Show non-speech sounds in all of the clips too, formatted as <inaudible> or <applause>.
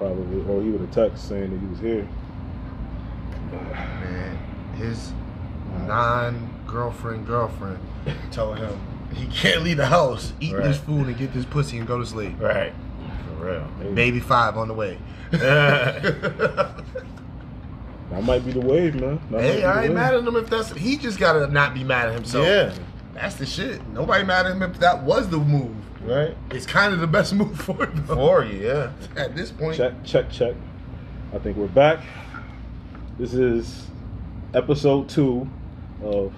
probably, or he would have text saying that he was here. Man, his non-girlfriend girlfriend told him he can't leave the house, eat Right. this food, and get this pussy and go to sleep. Right. For real. Baby five on the way. <laughs> That might be the wave, man. That hey, I ain't wave. mad at him if that's. He just gotta not be mad at himself. yeah. that's the shit. Nobody mad at him if that was the move. Right. It's kind of the best move for him though. For you, yeah. at this point. Check, check, check. I think we're back. This is episode two of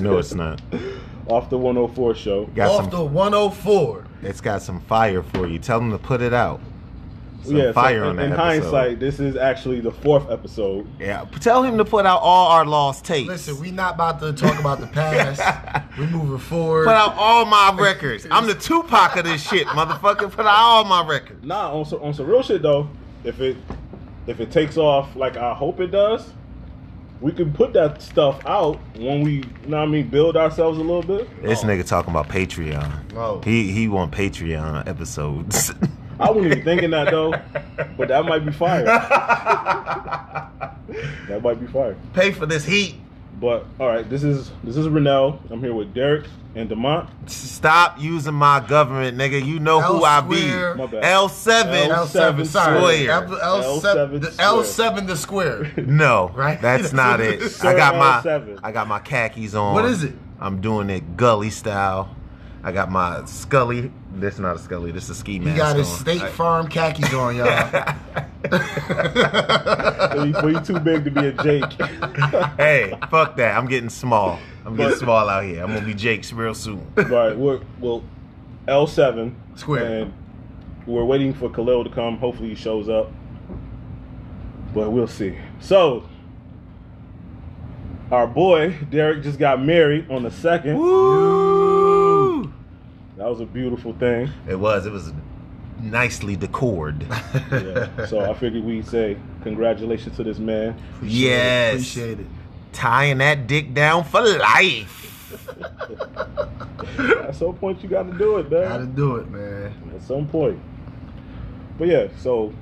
No, it's not. <laughs> Off the 104 show. Got Off some. the 104. it's got some fire for you. Tell them to put it out. Some yeah, so in, on that in episode. hindsight, this is actually the fourth episode. Yeah. Tell him to put out all our lost tapes. Listen, we not about to talk about the past. <laughs> we moving forward. Put out all my records. I'm the Tupac of this shit, motherfucker. Put out all my records. Nah, on some, on some real shit though, if it if it takes off like I hope it does, we can put that stuff out when we, you know what I mean, build ourselves a little bit. This nigga talking about Patreon. Oh. He he want Patreon episodes. <laughs> I wasn't even thinking that though, but that might be fire. that might be fire. Pay for this heat. But all right, this is this is Renell. I'm here with Derek and Demont. Stop using my government, nigga. You know who I be. Elsewhere. My bad. L7. L- L7, sorry. Square. L, L7, the L7 L7 the square. <laughs> No, Right? that's <laughs> not it. Sir I got my L7. I got my khakis on. What is it? I'm doing it gully style. I got my Scully. This is not a Scully. This is a ski mask. He got his on. State I- Farm khakis on, y'all. <laughs> But you- but you too big to be a Jake. <laughs> hey, fuck that. I'm getting small. I'm getting But- small out here. I'm gonna be Jake's real soon. right, we're well L7 Square. and we're waiting for Khalil to come. Hopefully he shows up, but we'll see. So. Our boy Derek just got married on the second. Woo! That was a beautiful thing. It was. It was nicely decored. <laughs> Yeah. so I figured we'd say congratulations to this man. yes. Appreciate it. Tying that dick down for life. <laughs> At some point, you got to do it, man. Gotta do it, man. At some point. But yeah, so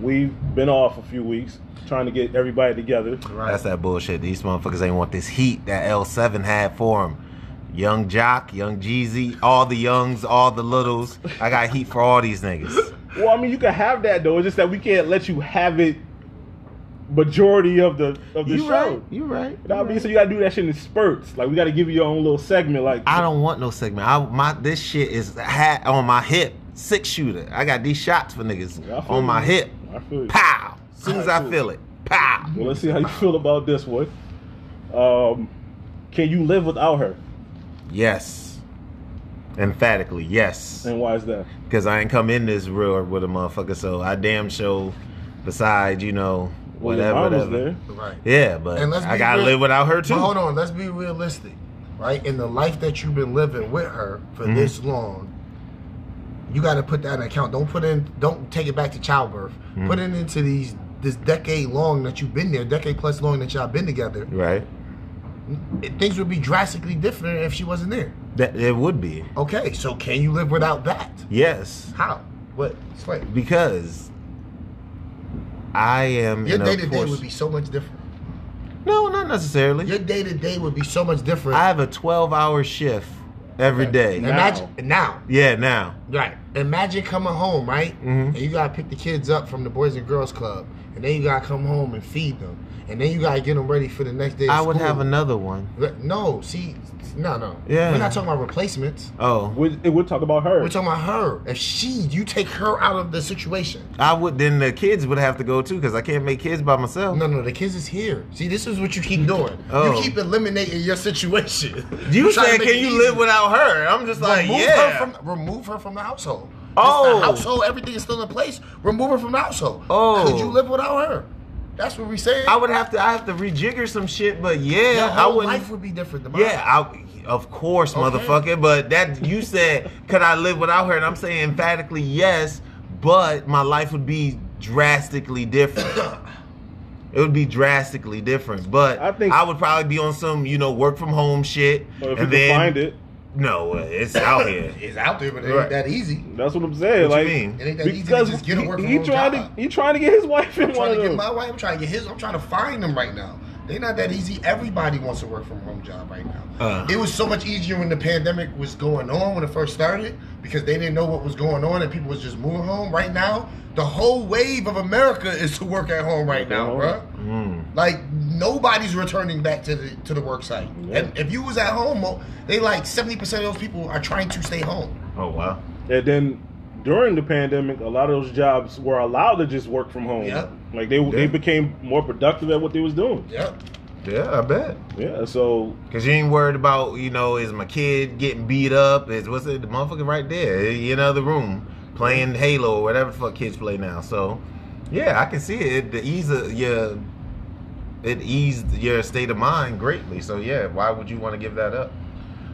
we've been off a few weeks trying to get everybody together. Right. That's that bullshit. These motherfuckers ain't want this heat that L7 had for him. Young Joc, Young Jeezy, all the youngs, all the littles. I got heat for all these niggas. <laughs> Well, I mean, you can have that though. It's just that we can't let you have it majority of the of the You show. right. You right. You know what I mean? So you gotta do that shit in spurts. Like we gotta give you your own little segment. Like I don't want no segment. I my this shit is hat on my hip. Six shooter. I got these shots for niggas I feel on my you. hip. I feel. Pow. As soon as I Alright, feel cool. it. Pow. Well, let's see how you feel about this one. Um, can you live without her? Yes. Emphatically, yes. And why is that? Because I ain't come in this real with a motherfucker, so I damn sure, besides, you know, Well, whatever, mom whatever. there. Right. Yeah, but And let's I gotta real- live without her too. But hold on, let's be realistic, right? In the life that you've been living with her for Mhm. this long, you got to put that in account. Don't put in, don't take it back to childbirth. Mhm. Put it into these this decade long that you've been there, decade plus long that y'all been together. Right? It- Things would be drastically different if she wasn't there. That it would be. Okay, so can you live without that? Yes, How? What? Explain. because I am. Your day to day would be so much different. No, not necessarily. Your day to day would be so much different. I have a twelve-hour shift every day. Imagine now. Yeah, now. Right. Imagine coming home, right? Mhm. And you gotta pick the kids up from the Boys and Girls Club, and then you gotta come home and feed them, and then you gotta get them ready for the next day. Of I would school. have another one. No, see, no, no. Yeah. We're not talking about replacements. Oh, We eh, we'll talk about her. We're talking about her. If she, you take her out of the situation. I would. Then the kids would have to go too, because I can't make kids by myself. No, no, the kids is here. See, this is what you keep doing. Oh. You keep eliminating your situation. <laughs> You said, can you easy. live without her? I'm just like, remove yeah. her from remove her from the household. Oh. The household, everything is still in place. Remove her from the household. Oh. could you live without her? That's what we saying. I would have to. I have to rejigger some shit, but yeah, Your I whole wouldn't. life would be different. Than mine. yeah, I, of course, Okay. motherfucker. But that you said, could I live without her? And I'm saying emphatically yes, but my life would be drastically different. <coughs> It would be drastically different, but I think- I would probably be on some, you know, work from home shit, Or if and you then can find it. No, it's out here. <laughs> It's out there, but it Right. ain't that easy. That's what I'm saying. What you like, mean? It ain't that easy to because just get a he, work from he home trying job. to he trying to get his wife in I'm one trying of to get them. my wife. I'm trying to get his. I'm trying to find them right now. They're not that easy. Everybody wants to work from home job right now. Uh. it was so much easier when the pandemic was going on when it first started because they didn't know what was going on and people was just moving home. Right now, the whole wave of America <laughs> is to work at home right now, Work bruh. Mm. Like nobody's returning back to the to the work site. Yeah. And if you was at home, they like seventy percent of those people are trying to stay home. Oh wow. And then during the pandemic, a lot of those jobs were allowed to just work from home. Yep. Like they they became more productive at what they was doing. Yep. Yeah, I bet. Yeah. So Cause you ain't worried about, you know, is my kid getting beat up? Is what's it? The motherfucker right there in the other room playing Halo or whatever the fuck kids play now. So, yeah, I can see it. The ease of your, it eased your state of mind greatly. So yeah, why would you want to give that up?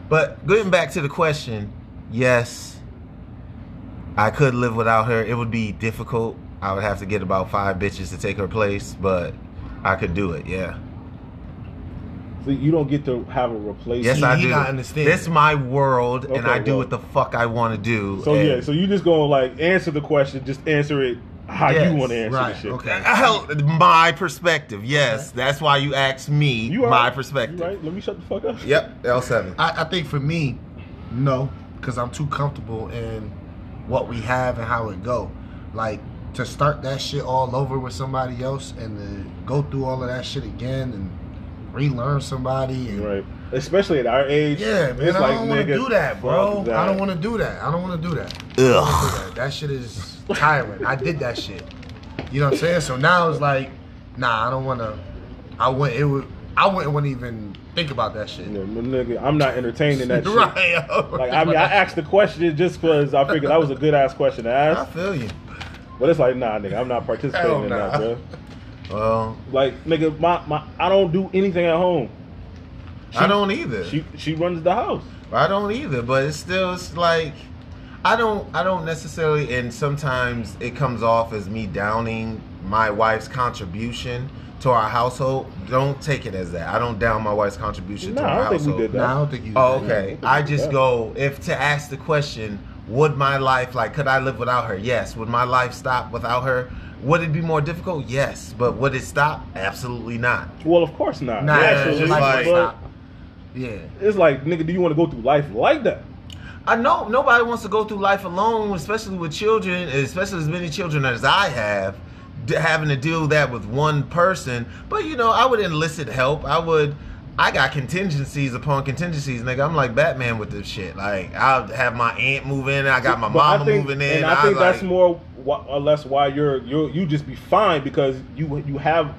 But getting back to the question, yes, I could live without her. It would be difficult. I would have to get about five bitches to take her place, but I could do it. Yeah. so you don't get to have a replacement. Yes, I do. not understand. This my world, and Okay, I do what the fuck I want to do. So and- yeah, so you just gonna like answer the question, just answer it how Yes, you want to answer right, the shit. okay. Uh, hell, my perspective. Yes, that's why you asked me You are my right. perspective. You right? Let me shut the fuck up. Yep, L seven. I, I think for me, no, because I'm too comfortable in what we have and how it go. Like to start that shit all over with somebody else and to go through all of that shit again and relearn somebody. And, Right. Especially at our age. Yeah, man, it's I like, don't want to do that, bro. that. I don't want to do that. I don't want to do that. I don't wanna Ugh. do that. That shit is tiring. I did that shit. You know what I'm saying? So now it's like, nah, I don't want to. I wouldn't. It would. I wouldn't want to even think about that shit. Yeah, but nigga, I'm not entertaining that <laughs> shit. right. Like I mean, I asked the question just because I figured that was a good ass question to ask. I ask. feel you. But it's like, nah, nigga, I'm not participating Hell in nah. that, bro. <laughs> Well, Like, nigga, my, my I don't do anything at home. I don't either. She she runs the house. I don't either, but it's still it's like I don't I don't necessarily and sometimes it comes off as me downing my wife's contribution to our household. Don't take it as that. I don't down my wife's contribution Nah, to I our don't think we household. did that. Nah, I don't think you. Oh, did. okay. I just go if to ask the question, would my life like could I live without her? Yes. Would my life stop without her? Would it be more difficult? Yes. But would it stop? Absolutely not. Well, of course not. Nah, Naturally, it's like-. Yeah. it's like, nigga, do you want to go through life like that? I know nobody wants to go through life alone, especially with children, especially as many children as I have, having to deal with that with one person. But you know, I would enlist help. I would. I got contingencies upon contingencies, nigga. I'm like Batman with this shit. Like I'll have my aunt move in. I got my But mama think- moving in. and I think like, that's more or less why you're you you just be fine because you you have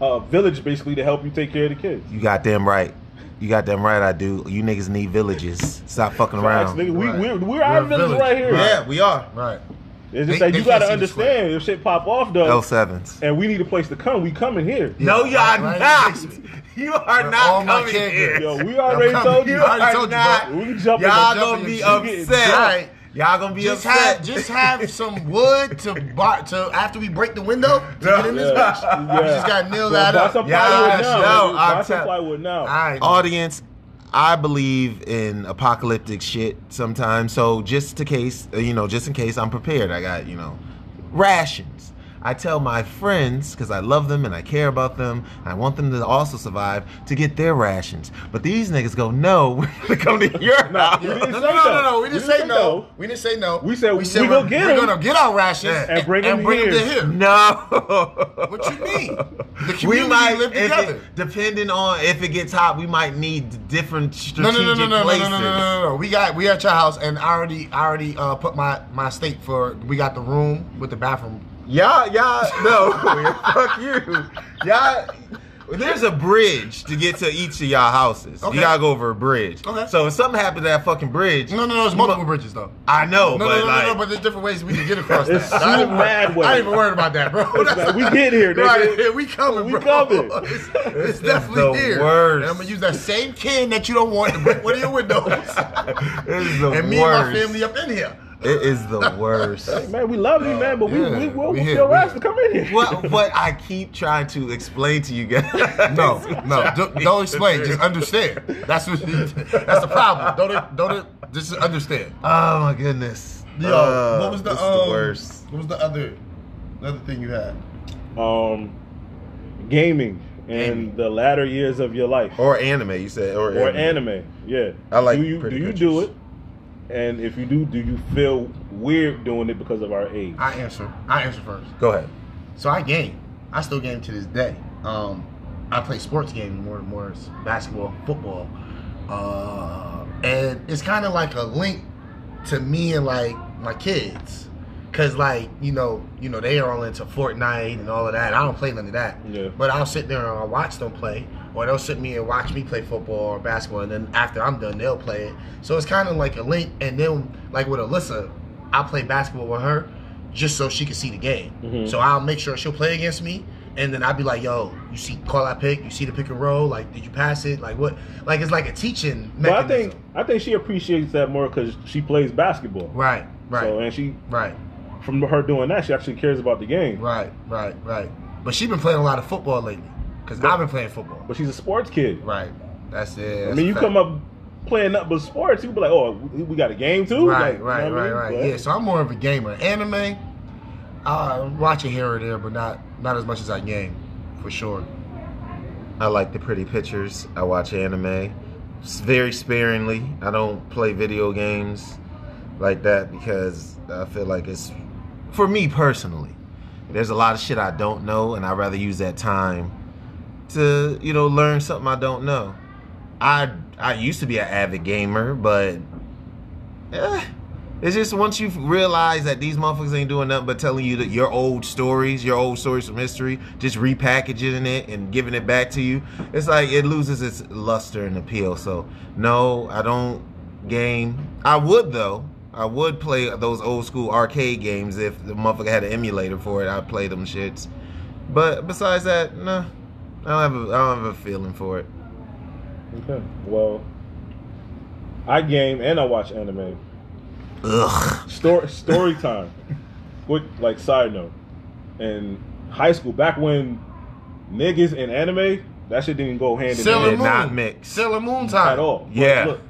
a village basically to help you take care of the kids. You got them right. You got them right. I do. You niggas need villages. Stop fucking Facts, around. nigga, we, Right. we're, we're We're our village, village. right here. Yeah, we are. Right. It's just They- that you gotta see the square. understand if shit pop off though, L sevens. and we need a place to come, we coming here. No, you are not. <laughs> basically. You are Where not all my coming kids here. Yo, we already told you. You I already are told you, not. bro. We jumping, Y'all jumping gonna and be shit. upset. Right. Y'all gonna be Just upset. have just have some wood to bar to after we break the window to get in this Yeah. bitch. Yeah. You just gotta nail Well, that buy up. some Yeah, plywood no. I'm Buy some tell- plywood now. All right. Audience, I believe in apocalyptic shit sometimes. So just to case, uh, you know, just in case I'm prepared, I got you know, rations. I tell my friends because I love them and I care about them. I want them to also survive to get their rations. But these niggas go, no, we're gonna come to your Nah, house. we No, didn't no, no, no, no. no. We didn't say no. no. We didn't say no. We said we said we're, gonna get we're 'em. gonna get our rations And bring 'em bring here. to here. No. What you mean? The we community might, live together. it, depending on if it gets hot, we might need different No, strategic no, no, no, no, no, no, places. no, no, no, no. We got we at your house, and I already, I already uh, put my my state for. We got the room with the bathroom. Y'all, y'all, no, <laughs> <laughs> fuck you. Y'all, there's a bridge to get to each of y'all houses. Okay. You gotta go over a bridge. Okay. So if something happened to that fucking bridge, No, no, no. There's you multiple mu- bridges though. I know, No, but no, no, like, no, no, but there's different ways we can get across <laughs> It's that. two I ain't even- mad ways. I ain't even worried about that, bro. like, we get here, nigga. Right, we coming, bro. We bro. coming. It's, it's definitely the here. worst. And I'm gonna use that same can that you don't want to break one of your windows, this is the and me and my family up in here. It is the <laughs> worst. Hey, man, we love you, man, but we, Yeah, we will we whoop your ass to come in here. What what I keep trying to explain to you guys. <laughs> No, no, don't, don't explain. Just understand. That's what. That's the problem. Don't don't just understand. Oh my goodness. Yo, Uh, what was the, um, the worst? What was the other, the other thing you had? Um, gaming in Gaming. the latter years of your life, Or anime, you said, or, or anime. Yeah, I like Do you pretty do you do it? And if you do, do you feel weird doing it because of our age? I answer. I answer first. Go ahead. So I game. I still game to this day. Um, I play sports games more and more basketball, football, uh, and it's kind of like a link to me and like my kids, cause like you know, you know they are all into Fortnite and all of that. I don't play none of that. Yeah. But I'll sit there and I'll watch them play, or they'll sit me and watch me play football or basketball, and then after I'm done, they'll play it. So it's kind of like a link. And then like with Alyssa, I play basketball with her just so she can see the game. Mhm. So I'll make sure she'll play against me, and then I'll be like, "Yo, you see, call that pick. You see the pick and roll. Like, did you pass it? Like what? Like it's like a teaching But I think I think she appreciates that more because she plays basketball. right, right, So and she right, from her doing that, she actually cares about the game. right, right, right. But she's been playing a lot of football lately, cause I've been playing football. But she's a sports kid. Right. That's it. I mean, you come up playing up but sports, you be like, "Oh, we got a game too." Right, Like, you right, know what I right, mean? right. But- Yeah, so I'm more of a gamer. Anime, uh, I watch it here or there, but not not as much as I game, for sure. I like the pretty pictures. I watch anime very sparingly. I don't play video games like that because I feel like it's for me personally. There's a lot of shit I don't know, and I'd rather use that time to you know learn something I don't know. I I used to be an avid gamer, but eh, it's just once you realize that these motherfuckers ain't doing nothing but telling you that your old stories, your old stories from history, just repackaging it and giving it back to you. It's like it loses its luster and appeal. So no, I don't game. I would though. I would play those old school arcade games if the motherfucker had an emulator for it. I'd play them shits. But besides that, no, I don't have a, I don't have a feeling for it. Okay. Well, I game and I watch anime. Ugh. Story story time. Quick, like side note. In high school, back when niggas in anime, that shit didn't go hand in Sailor Did hand Moon. not mix. Sailor Moon time. at all. Yeah. look,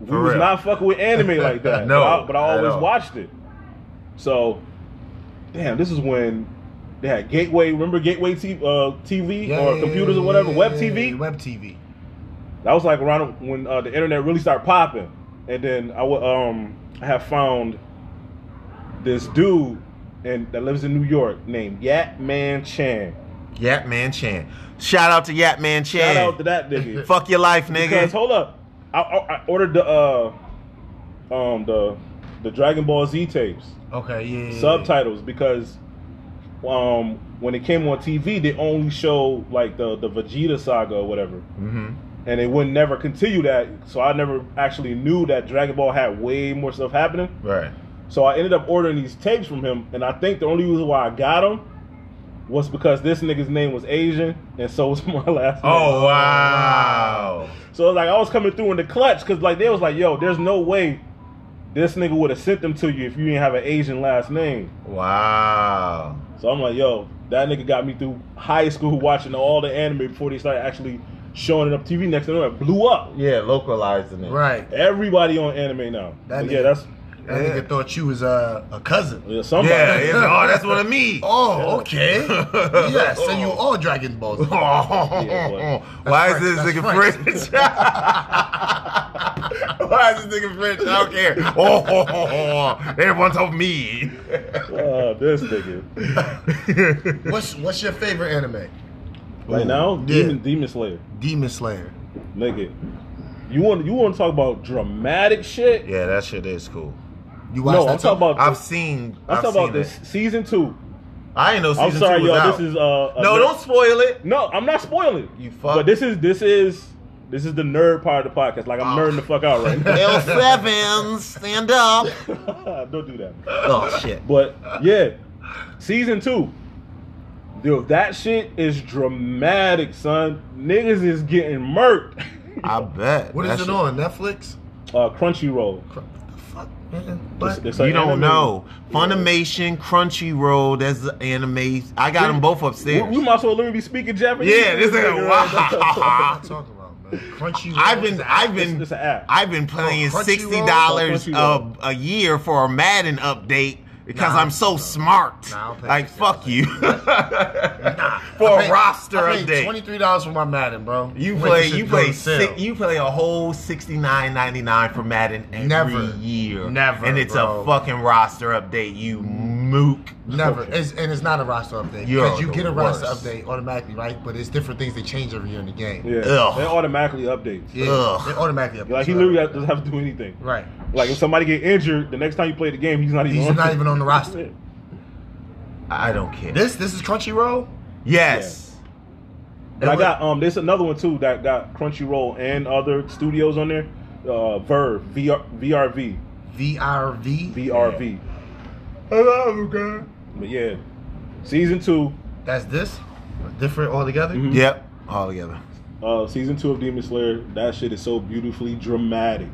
we For was real. not fucking with anime like <laughs> that. No, but I, but I always all. watched it. So, damn, this is when they had Gateway. Remember Gateway T, uh, TV Yeah, or yeah, computers or whatever, yeah, Web TV. yeah, Web TV. That was like around when uh, the internet really started popping, and then I would um I have found this dude and that lives in New York named Yat Man Chan. Yat Man Chan. Shout out to Yat Man Chan. Shout out to that nigga. <laughs> Fuck your life, nigga. Because hold up, I, I, I ordered the uh um the the Dragon Ball Z tapes Okay, yeah. yeah, yeah. subtitles because um when it came on TV they only showed like the the Vegeta saga or whatever. hmm and they would never continue that. So I never actually knew that Dragon Ball had way more stuff happening. Right. So I ended up ordering these tapes from him, and I think the only reason why I got them was because this nigga's name was Asian, and so was <laughs> my last name. Oh wow. So like I was coming through in the clutch because like they was like, yo, there's no way this nigga would have sent them to you if you didn't have an Asian last name. Wow. So I'm like, yo, that nigga got me through high school watching all the anime before they started actually showing it up TV. Next thing you know, it blew up. Yeah, localizing it. Right. Everybody on anime now. That But yeah, that's That Yeah. nigga thought you was uh, a cousin. yeah, somebody. Yeah, it's, oh, that's what I mean. <laughs> Oh, okay. yeah, send you all Dragon Balls. <laughs> Yeah, Why is this that's nigga French. French? <laughs> Why is this nigga French? I don't care. Oh, oh, oh, oh. everyone's of me. oh, this nigga. What's what's your favorite anime? Right now, Yeah. Demon, Demon Slayer, Demon Slayer. nigga. You want you want to talk about dramatic shit? yeah, that shit is cool. You watched No, that I'm talking about. I've seen. I'm I've talking about this it. season two. I ain't know season I'm sorry, two yo. was out. This is uh. no, ner- don't spoil it. No, I'm not spoiling. You fuck. But this is this is this is the nerd part of the podcast. Like I'm Oh. nerding the fuck out right now. L seven, stand up. <laughs> Don't do that. Oh shit. But yeah, season two. Yo, that shit is dramatic, son. Niggas is getting murked. I bet. What is it shit- on? Netflix? uh, Crunchyroll. What the fuck? Yeah, It's- it's You don't anime. know. Funimation, Crunchyroll, there's the anime. I got them both upstairs. We, we might as well let me be speaking Japanese. Yeah, this nigga nigga, right wow. now. I'm talking about, man. <laughs> Crunchy. I've been, I've been, it's an app. I've been playing Oh, Crunchyroll? sixty dollars Oh, a, a year for a Madden update because Nah, I'm so no. smart. Nah, I don't play like fuck you. Nah, <laughs> for I a paid- roster I paid update. Twenty three dollars for my Madden, bro. You Wait, play, you play, to sale. six, you play a whole sixty nine ninety nine for Madden every Never. year. Never, and it's bro. a fucking roster update. You mook. Never, it's, and it's not a roster update You're because you get a roster update automatically, right? But it's different things they change every year in the game. Yeah, Ugh. they automatically updates. Yeah, Ugh. they automatically update. Like he literally doesn't have to do anything. right. Like if somebody get injured, the next time you play the game, he's not even. He's on not even on the roster. I don't care. This this is Crunchyroll. yes. And I got um, there's another one too that got Crunchyroll and other studios on there. Uh, Verve, VR, VRV, VRV. VRV. Hello, But yeah, season two, That's this. Different altogether. Mhm. Yep. All together. uh, season two of Demon Slayer. That shit is so beautifully dramatic.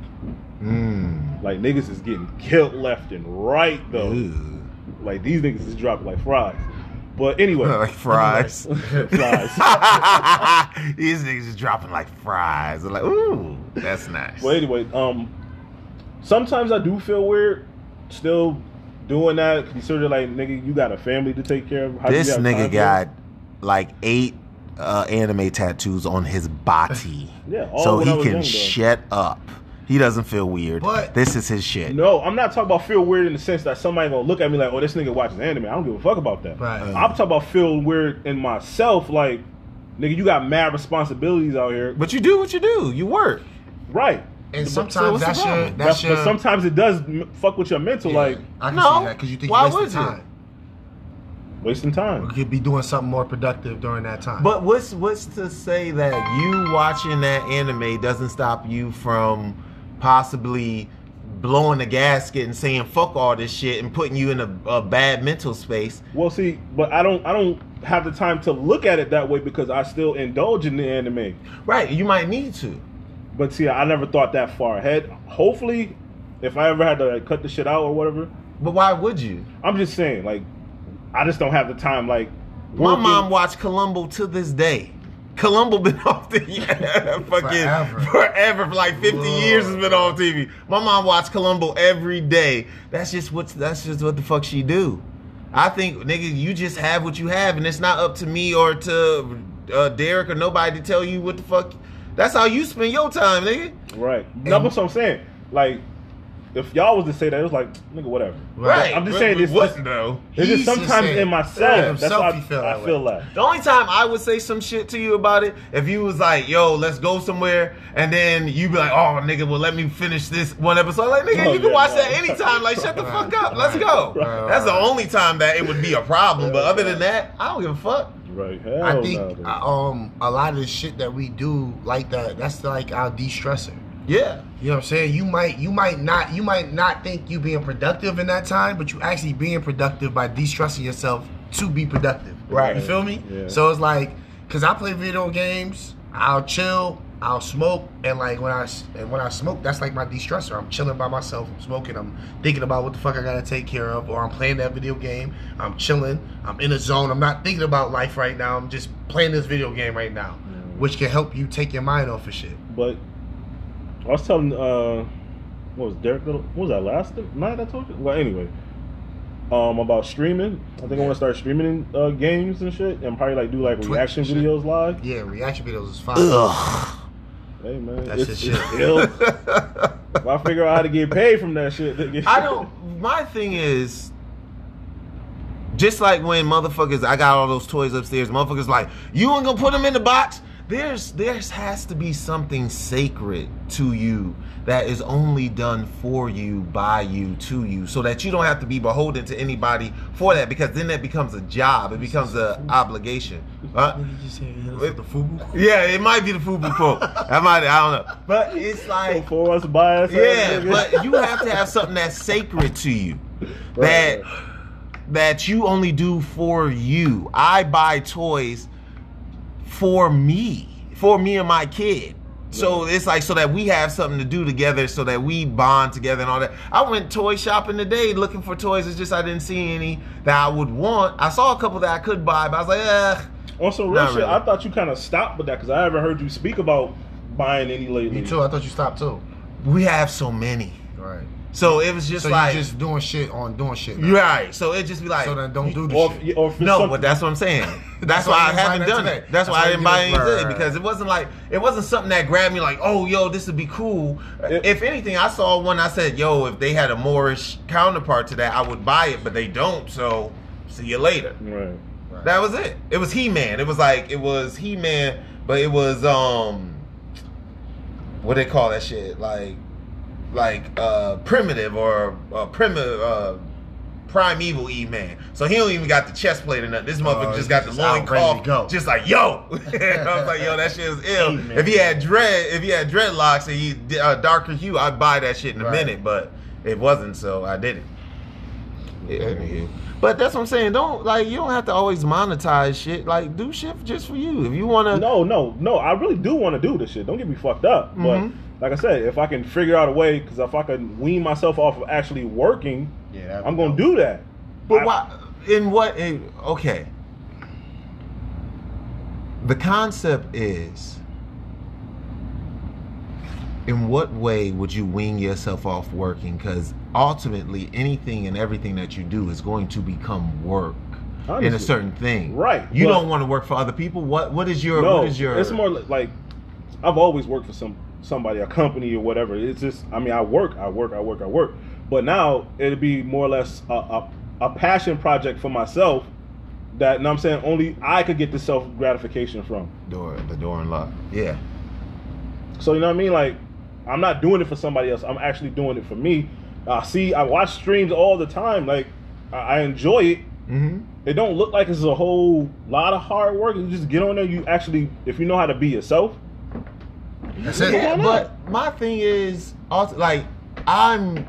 Mm. Like niggas is getting killed left and right though. Ooh. Like these niggas is dropping like fries. But anyway, <laughs> like fries. <laughs> flies. <laughs> These niggas is dropping like fries. They're like, ooh, that's nice. But anyway, um, sometimes I do feel weird still doing that. Consider like nigga, you got a family to take care of. How this nigga got like eight uh, anime tattoos on his body. Yeah, all so he can shut up. He doesn't feel weird. But- this is his shit. No, I'm not talking about feel weird in the sense that somebody gonna look at me like, oh, this nigga watches anime. I don't give a fuck about that. Right. I'm talking about feel weird in myself, like, nigga, you got mad responsibilities out here. But you do what you do. You work. Right. And But- sometimes so that's your problem? that's but, your. but sometimes it does fuck with your mental, yeah, like I can No, see that because you think why you're wasting would you? time. You could be doing something more productive during that time. But what's what's to say that you watching that anime doesn't stop you from possibly blowing the gasket and saying fuck all this shit and putting you in a, a bad mental space? Well, see, but I don't, I don't have the time to look at it that way because I still indulge in the anime. Right, you might need to. But see, I never thought that far ahead. Hopefully, if I ever had to like, cut the shit out or whatever, But why would you? I'm just saying, like, I just don't have the time. Like, My working- mom watched Columbo to this day. Columbo been <laughs> off the yeah, fucking Forever. forever. for like 50 Whoa. years has been on TV. My mom watched Columbo every day. That's just what that's just what the fuck she do. I think nigga, you just have what you have, and it's not up to me or to uh, Derek or nobody to tell you what the fuck. That's how you spend your time, nigga. right? No, that's what I'm saying. Like, if y'all was to say that, it was like, nigga, whatever. Right. I'm just But saying we this. wouldn't though. It's just just sometimes in myself. Yeah, that's himself how I, feel I that feel way. that. The only time I would say some shit to you about it, if you was like, "Yo, let's go somewhere," and then you be like, "Oh, nigga, well, let me finish this one episode." Like, nigga, Oh, you can watch no. that anytime. Like, shut the fuck up. Let's go. Right, That's the only time that it would be a problem. But other than that, I don't give a fuck. Right? Hell I think dude. um a lot of the shit that we do like that that's like our de-stressor. Yeah. You know what I'm saying? You might you might not you might not think you being productive in that time, but you actually being productive by de-stressing yourself to be productive. Right. You feel me? Yeah. So it's like cuz I play video games, I'll chill, I'll smoke and like when I and when I smoke, that's like my de-stressor. I'm chilling by myself, I'm smoking, I'm thinking about what the fuck I got to take care of or I'm playing that video game, I'm chilling, I'm in a zone. I'm not thinking about life right now. I'm just playing this video game right now, which can help you take your mind off of shit. But I was telling, uh, what was Derek? What was that last night I told you? Well, anyway, um, about streaming. I think I want to start streaming uh, games and shit, and probably like do like Twitch reaction shit. videos live. Yeah, reaction videos is fine. Ugh. Hey man, That's it's, the it's ill. <laughs> If I figure out how to get paid from that shit. I don't. My thing is, just like when motherfuckers, I got all those toys upstairs. Motherfuckers like, you ain't gonna put them in the box. There's, there has to be something sacred to you that is only done for you, by you, to you, so that you don't have to be beholden to anybody for that. Because then that becomes a job. It becomes an obligation. Huh? the Yeah, it might be the FUBU quote. I might, I don't know. But it's like, for us bias. yeah, but you have to have something that's sacred to you. That that you only do for you. I buy toys for me, for me and my kid. So it's like so that we have something to do together, so that we bond together and all that. I went toy shopping today looking for toys. It's just I didn't see any that I would want. I saw a couple that I could buy, but I was like, eh. Also, some real shit, really. I thought you kind of stopped with that because I haven't heard you speak about buying any lately. Me too. I thought you stopped too. We have so many, Right. So it was just so like you just doing shit on doing shit. now. Right. So it just be like So then don't do the Or, shit. or No, some- but that's what I'm saying. <laughs> That's, That's why why I you didn't buy haven't done today. it. That's, That's why why I didn't buy didn't- anything Right. because it wasn't like it wasn't something that grabbed me like, oh, yo, this would be cool. It- if anything, I saw one. I said, yo, if they had a Moorish counterpart to that, I would buy it, but they don't. So see you later. right. Right. That was it. It was He Man. It was like it was He Man, but it was um, what they call that shit like, like uh primitive or uh, primitive uh. Primeval E Man, so he don't even got the chest plate or nothing. This motherfucker Oh, just got the loin ready to cough, go. just like yo. <laughs> <laughs> I was like, yo, that shit is ill. If he had dread, if he had dreadlocks and he did a darker hue, I'd buy that shit in a Right. minute. But it wasn't, so I didn't. Yeah. But that's what I'm saying. Don't like you don't have to always monetize shit. Like do shit just for you. If you wanna No, no, no. I really do want to do this shit. Don't get me fucked up. Mhm. But like I said, if I can figure out a way, because if I can wean myself off of actually working, Yeah, I'm gonna dope. do that. But I- why in what in, okay. The concept is in what way would you wean yourself off working? Because ultimately anything and everything that you do is going to become work. in a certain thing. Right, You but- don't want to work for other people. What what is your no, what is your it's more li- like I've always worked for some somebody, a company or whatever. It's just, I mean, I work, I work, I work, I work. But now it'd be more or less a, a, a passion project for myself. That, and I'm saying only I could get the self gratification from. door the door and lock. Yeah. So you know what I mean? Like, I'm not doing it for somebody else. I'm actually doing it for me. Uh, see, I watch streams all the time. Like, I, I enjoy it. Mm-hmm. It don't look like it's a whole lot of hard work. You just get on there. You actually, if you know how to be yourself, That's it. but my thing is also like I'm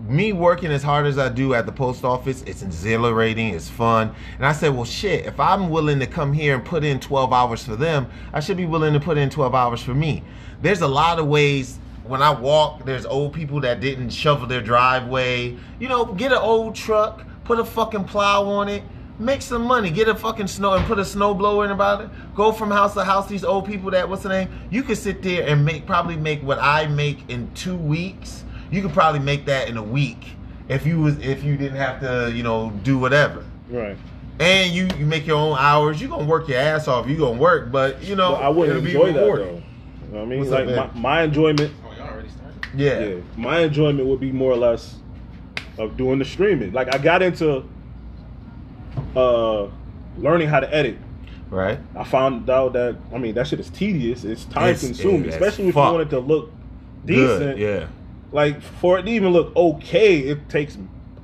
me working as hard as I do at the post office, it's exhilarating, it's fun. And I said, well shit, if I'm willing to come here and put in 12 hours for them, I should be willing to put in 12 hours for me. There's a lot of ways when I walk, there's old people that didn't shovel their driveway. You know, get an old truck, put a fucking plow on it, make some money, get a fucking snow and put a snow blower in about it. Go from house to house. These old people that what's the name? You could sit there and make probably make what I make in two weeks. You could probably make that in a week if you was if you didn't have to you know do whatever. right? And you you make your own hours. You're gonna work your ass off. You're gonna work, but you know But I wouldn't it'll be enjoy that though. You know what I mean? What's like my, my enjoyment, Oh, y'all already started? Yeah. yeah, my enjoyment would be more or less of doing the streaming. Like I got into uh learning how to edit. Right. I found out that I mean that shit is tedious. It's time It's- consuming, it especially if fuck. you want it to look decent. Good. Yeah. Like for it to even look okay, it takes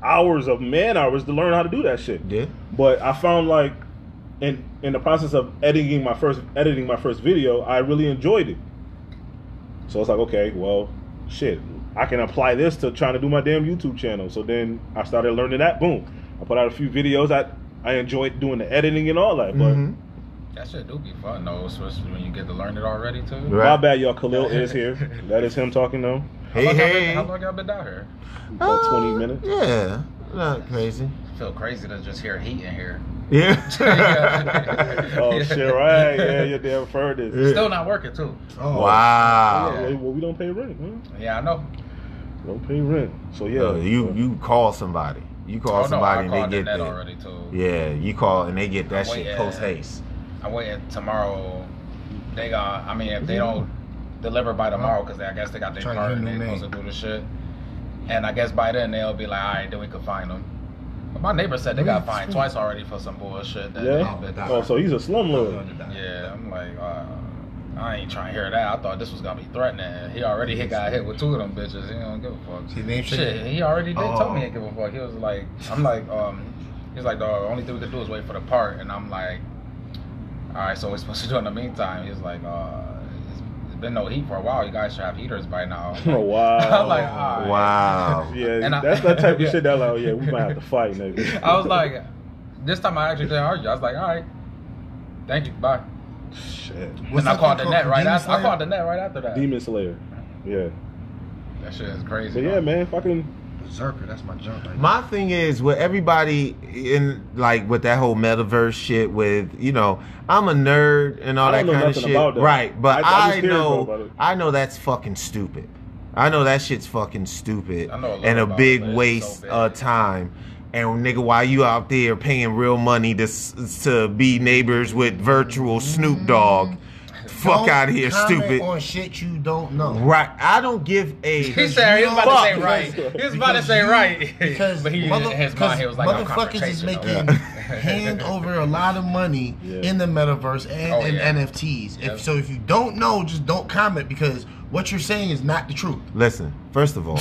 hours of man hours to learn how to do that shit. Yeah. But I found like in in the process of editing my first editing my first video, I really enjoyed it. So it's like, okay, well, shit, I can apply this to trying to do my damn YouTube channel. So then I started learning that. Boom, I put out a few videos. I I enjoyed doing the editing and all that. But Mhm. That shit do be fun though, especially when you get to learn it already too. Right. my bad, y'all. Khalil is <laughs> here. That is him talking now. How Hey long y'all hey. been, how long y'all been down here? About twenty Uh, minutes. Yeah. Not crazy. feel crazy to just hear heat in here. Yeah. <laughs> Oh shit! Right? Yeah, your damn furnace. Yeah. Still not working too. Oh, Wow. Yeah, well, we don't pay rent. Man. Yeah, I know. We don't pay rent. So yeah, Uh, you you call somebody. You call oh somebody I and they get net that. already too. Yeah, you call and they get that Wait, shit post haste. I'm waiting tomorrow. They got. I mean, if they don't deliver by tomorrow, because I guess they got their Trying card and they're supposed to do the shit. And I guess by then they'll be like, all right, then we can find them. But my neighbor said they got fined twice already for some bullshit. That yeah. Oh, so he's a slumlord. Yeah, I'm like, uh, I ain't trying to hear that. I thought this was gonna be threatening. He already hit, got hit with two of them bitches. He don't give a fuck. His name Shit, he already did tell me Oh. he didn't give a fuck. He was like, I'm like, um, he's like, the only thing we could do is wait for the part, and I'm like, all right, so we're supposed to do in the meantime. He's like, uh, it's, it's been no heat for a while. You guys should have heaters by now. Oh <laughs> wow. <laughs> I'm like, all right. Wow. <laughs> Yeah, And I- that's that type of Yeah. shit that like, oh, yeah, we might have to fight, nigga. I was like, this time I actually didn't argue. I was like, all right, thank you, bye. Shit. What's and I that called the net right after. I Slayer? called the net right after that. Demon Slayer. Yeah. That shit is crazy. But yeah, man, fucking. Berserker, that's my junk. Right My thing is with everybody in like with that whole metaverse shit with you know I'm a nerd and all I that kind of shit, about that. right? But I- I I, know. I know that's fucking stupid. I know that shit's fucking stupid I know a and a big it, but it's waste so of time. And nigga, why you out there paying real money to to be neighbors with virtual Snoop Dogg? Fuck out of here, comment stupid. On shit you don't know. Right? I don't give a. He said he was about to say right. He was about to say right. Because but he, mother- in his 'cause mind, he was like, motherfuckers is making <laughs> hand over a lot of money Yeah. in the metaverse and Oh, in yeah. NFTs. Yep. If so, if you don't know, just don't comment because what you're saying is not the truth. Listen, first of all,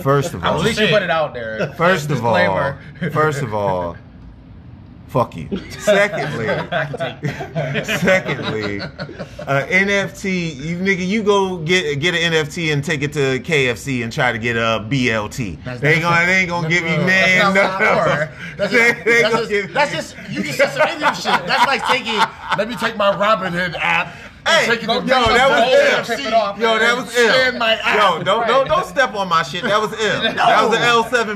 first of <laughs> all, At least you put it out there. <laughs> First of all, first of all, fuck you. Secondly, <laughs> secondly, uh, NFT, you nigga, you go get get an NFT and take it to KFC and try to get a BLT. That's- they ain't gonna, they ain't gonna give you That's man. not no. That's just, they that's, just, that's just you just said some Indian shit. That's like taking. Let me take my Robinhood app. Hey, and take yo, that was KFC ill. It off, Yo, that was ill. Scan my app. Yo, don't don't don't step on my shit. That was ill. <laughs> That was an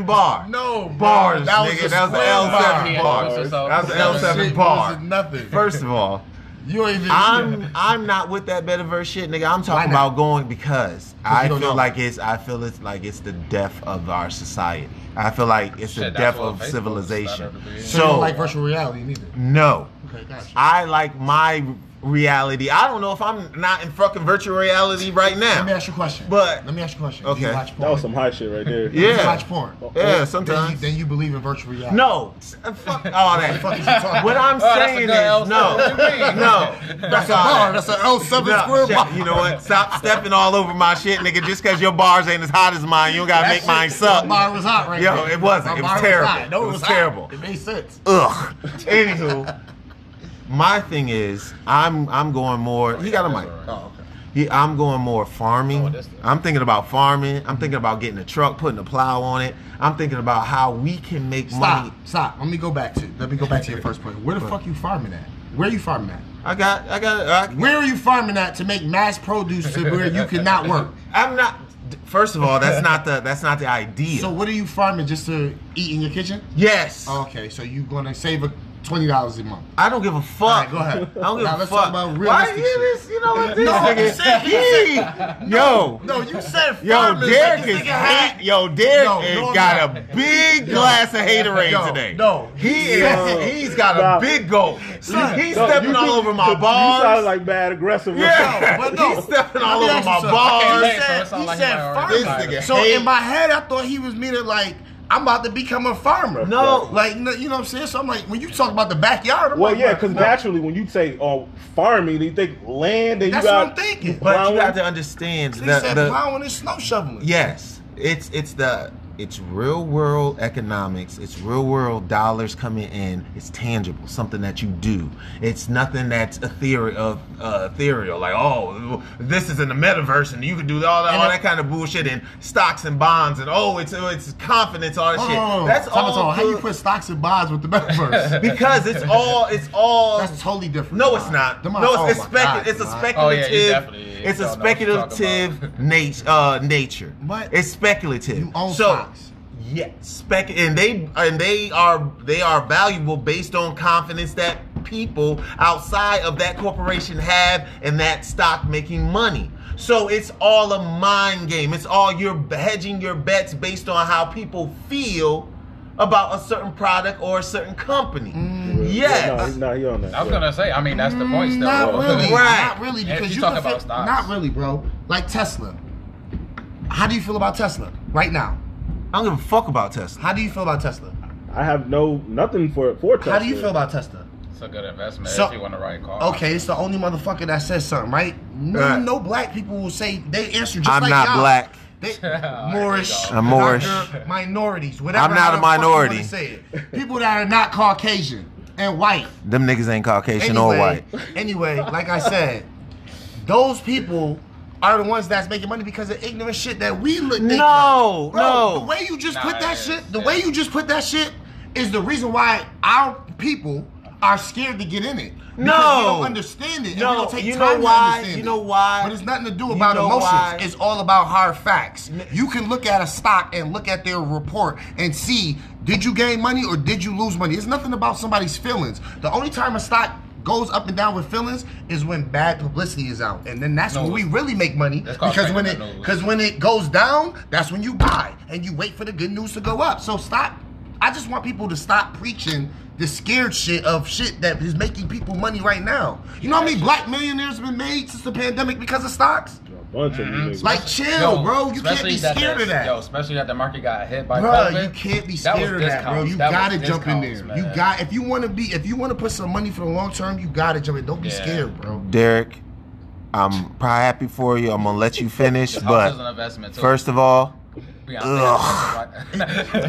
L7 bar. No bro, Bars, that nigga. a That was an L7 bar. Yeah, or something. That was an L7 bar. nothing. First of all, <laughs> you ain't even. I'm <laughs> I'm not with that metaverse shit, nigga. I'm talking about going because I feel know. like it's I feel it's like it's the death of our society. I feel like it's the death of Facebook civilization. started so you So don't like virtual reality neither. no, Okay, gotcha. I like my reality. I don't know if I'm not in fucking virtual reality right now. Let me ask you a question. But- let me ask you a question. Do Okay. you watch porn? That was some high shit right there. Do <laughs> you Yeah. watch porn? Yeah, Then you, sometimes. then you believe in virtual reality. No, uh, fuck all What that. fuck is you talking What? I'm Oh, saying good L7. is no, What you mean? <laughs> no. That's a all bar. that. That's an L7 No, square bar. You know what? Stop stepping all over my shit, nigga. Just because your bars ain't as hot as mine, you don't gotta That make mine suck. that bar was hot right Yo, there. it wasn't. My It was terrible. hot. No, It it was was terrible. It made sense. Ugh. Anywho, <laughs> my thing is, I'm I'm going more. He got a mic. Oh, okay. He, I'm going more farming. Oh. I'm thinking about farming. I'm thinking mm-hmm. about getting a truck, putting a plow on it. I'm thinking about how we can make Stop. money. Stop. Let me go back to. Let me go back to your first point. Where the fuck you farming at? Where you farming at? I got, I got, I, Where are you farming at to make mass produce to where you cannot work? I'm not. First of all, that's not the that's not the <laughs> idea. So what are you farming just to eat in your kitchen? yes, Okay, so you gonna save a twenty dollars a month? I don't give a fuck. All right, go ahead. I don't give Now a let's fuck. talk about Why realistic you shit. this? You know what this No, nigga? you said- he, yo, <laughs> No, you said yo. Derek is this hate. Yo, Derek No, has no, got not. a big Yo, glass of haterade yo, today. no. he is. Yo. He's got Nah. a big goal. Son, he's No, stepping you all over my balls. You sound like bad aggressive. yeah, but no. he's stepping all over my something. bars. He said, it he said might already farming. started it. So in my head, I thought he was meaning like I'm about to become a farmer. No. like you know what I'm saying. So I'm like, when you talk about the backyard, I'm Well, like, yeah, because No. naturally, when you say oh farming, you think land, and That's you what. I'm thinking. But you Plowing. got to understand He the, said the plowing and snow shoveling. Yes, it's it's the it's real world economics. It's real world dollars coming in. It's tangible, something that you do. It's nothing that's ethereal, uh, ethereal. Like oh, this is in the metaverse, and you can do all that, And all that kind of bullshit, and stocks and bonds, and oh, it's it's confidence, all that Hold shit. on, hold on. That's Time all. How you put stocks and bonds with the metaverse? <laughs> because it's all it's all That's totally different. no, it's not. Them No, it's, oh it's, specu- God, it's a speculative. Oh, yeah, you definitely it's a don't know what you're talking speculative about. <laughs> nature. Uh, nature. But it's speculative. you own so, stocks. Yeah, spec, and they and they are they are valuable based on confidence that people outside of that corporation have and that stock making money. So it's all a mind game. It's all you're hedging your bets based on how people feel about a certain product or a certain company. Mm. Yes. Yeah, no, he's not. He on that. I was yeah. gonna say, I mean, that's the point still. Not bro. really. Right. Not really. Yeah, Because you you talk about feel, stocks. Not really, bro. Like Tesla. How do you feel about Tesla right now? I don't give a fuck about Tesla. How do you feel about Tesla? I have no nothing for for Tesla. How do you feel about Tesla? It's a good investment So- if you want the right car. Okay, it's the only motherfucker that says something, right? No, Right. no black people will say they answer just I'm like not y'all. black. They, <laughs> Moorish. I'm Moorish. minorities, whatever. I'm not a the fuck you wanna minority. Say it. People that are not Caucasian and white. Them niggas ain't Caucasian Anyway, or white. anyway, like I said, those people are the ones that's making money because of ignorant shit that we look. think No. Bro, no. The way you just Nah, put that shit, the yeah. way you just put that shit, is the reason why our people are scared to get in it. Because No. we don't understand it. and No, we don't take you time know to why? understand You know why? But it's nothing to do You about know emotions. why? It's all about hard facts. You can look at a stock and look at their report and see did you gain money or did you lose money. It's nothing about somebody's feelings. The only time a stock goes up and down with feelings is when bad publicity is out, and then that's No, when we really make money. That's Because when it trading the news. because when it goes down, that's when you buy and you wait for the good news to go up. So stop. I just want people to stop preaching the scared shit of shit that is making people money right now. You know how many black millionaires have been made since the pandemic because of stocks? A bunch of Mhm. niggas. Like, chill, Yo, bro. You can't be scared the- of that. Yo, especially that the market got hit by Bruh, COVID. you can't be That was scared of that, bro. You That gotta jump in there. discounts, You man. got if you want to be if you want to put some money for the long term, you gotta jump in. Don't be Yeah. scared, bro. Derek, I'm probably happy for you. I'm gonna let you finish, This house is an but first of all, Beyonce-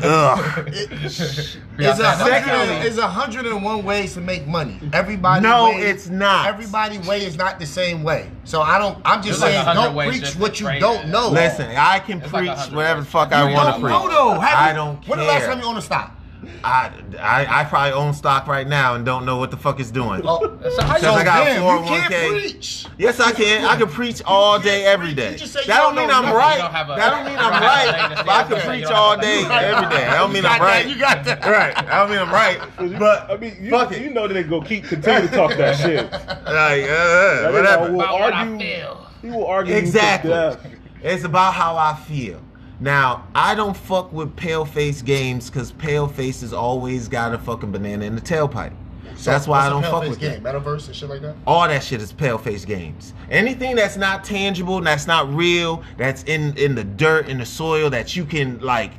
ugh. It's Beyonce a has hundred. It's a hundred and one ways to make money. Everybody. No, way, it's not. Everybody way is not the same way. So I don't. I'm just There's saying, 100 don't preach what you don't know. Listen, I can It's preach a hundred whatever the fuck you I want to preach. know though. Have I don't care. When the last time you owned a stock? I, I I probably own stock right now and don't know what the fuck it's doing. Oh, So how you- I got damn, you can't 401k. preach. Yes, I can. I can preach all day, every day. You just say you That don't don't mean I'm right. You don't have a- That don't mean I'm don't have a right. But I can preach all day, every day. That don't mean I'm right. You got that. Right. That don't mean I'm right. But I mean, you, fuck it. you know that they go keep continue to talk that <laughs> shit. like uh, That whatever. nigga will About what I argue. feel. He will argue you to Exactly. It's about how I feel. Now, I don't fuck with pale face games because pale faces always got a fucking banana in the tailpipe. That's why I don't fuck with game. it. Metaverse and shit like that. All that shit is pale face games. Anything that's not tangible, that's not real, that's in in the dirt, in the soil, that you can like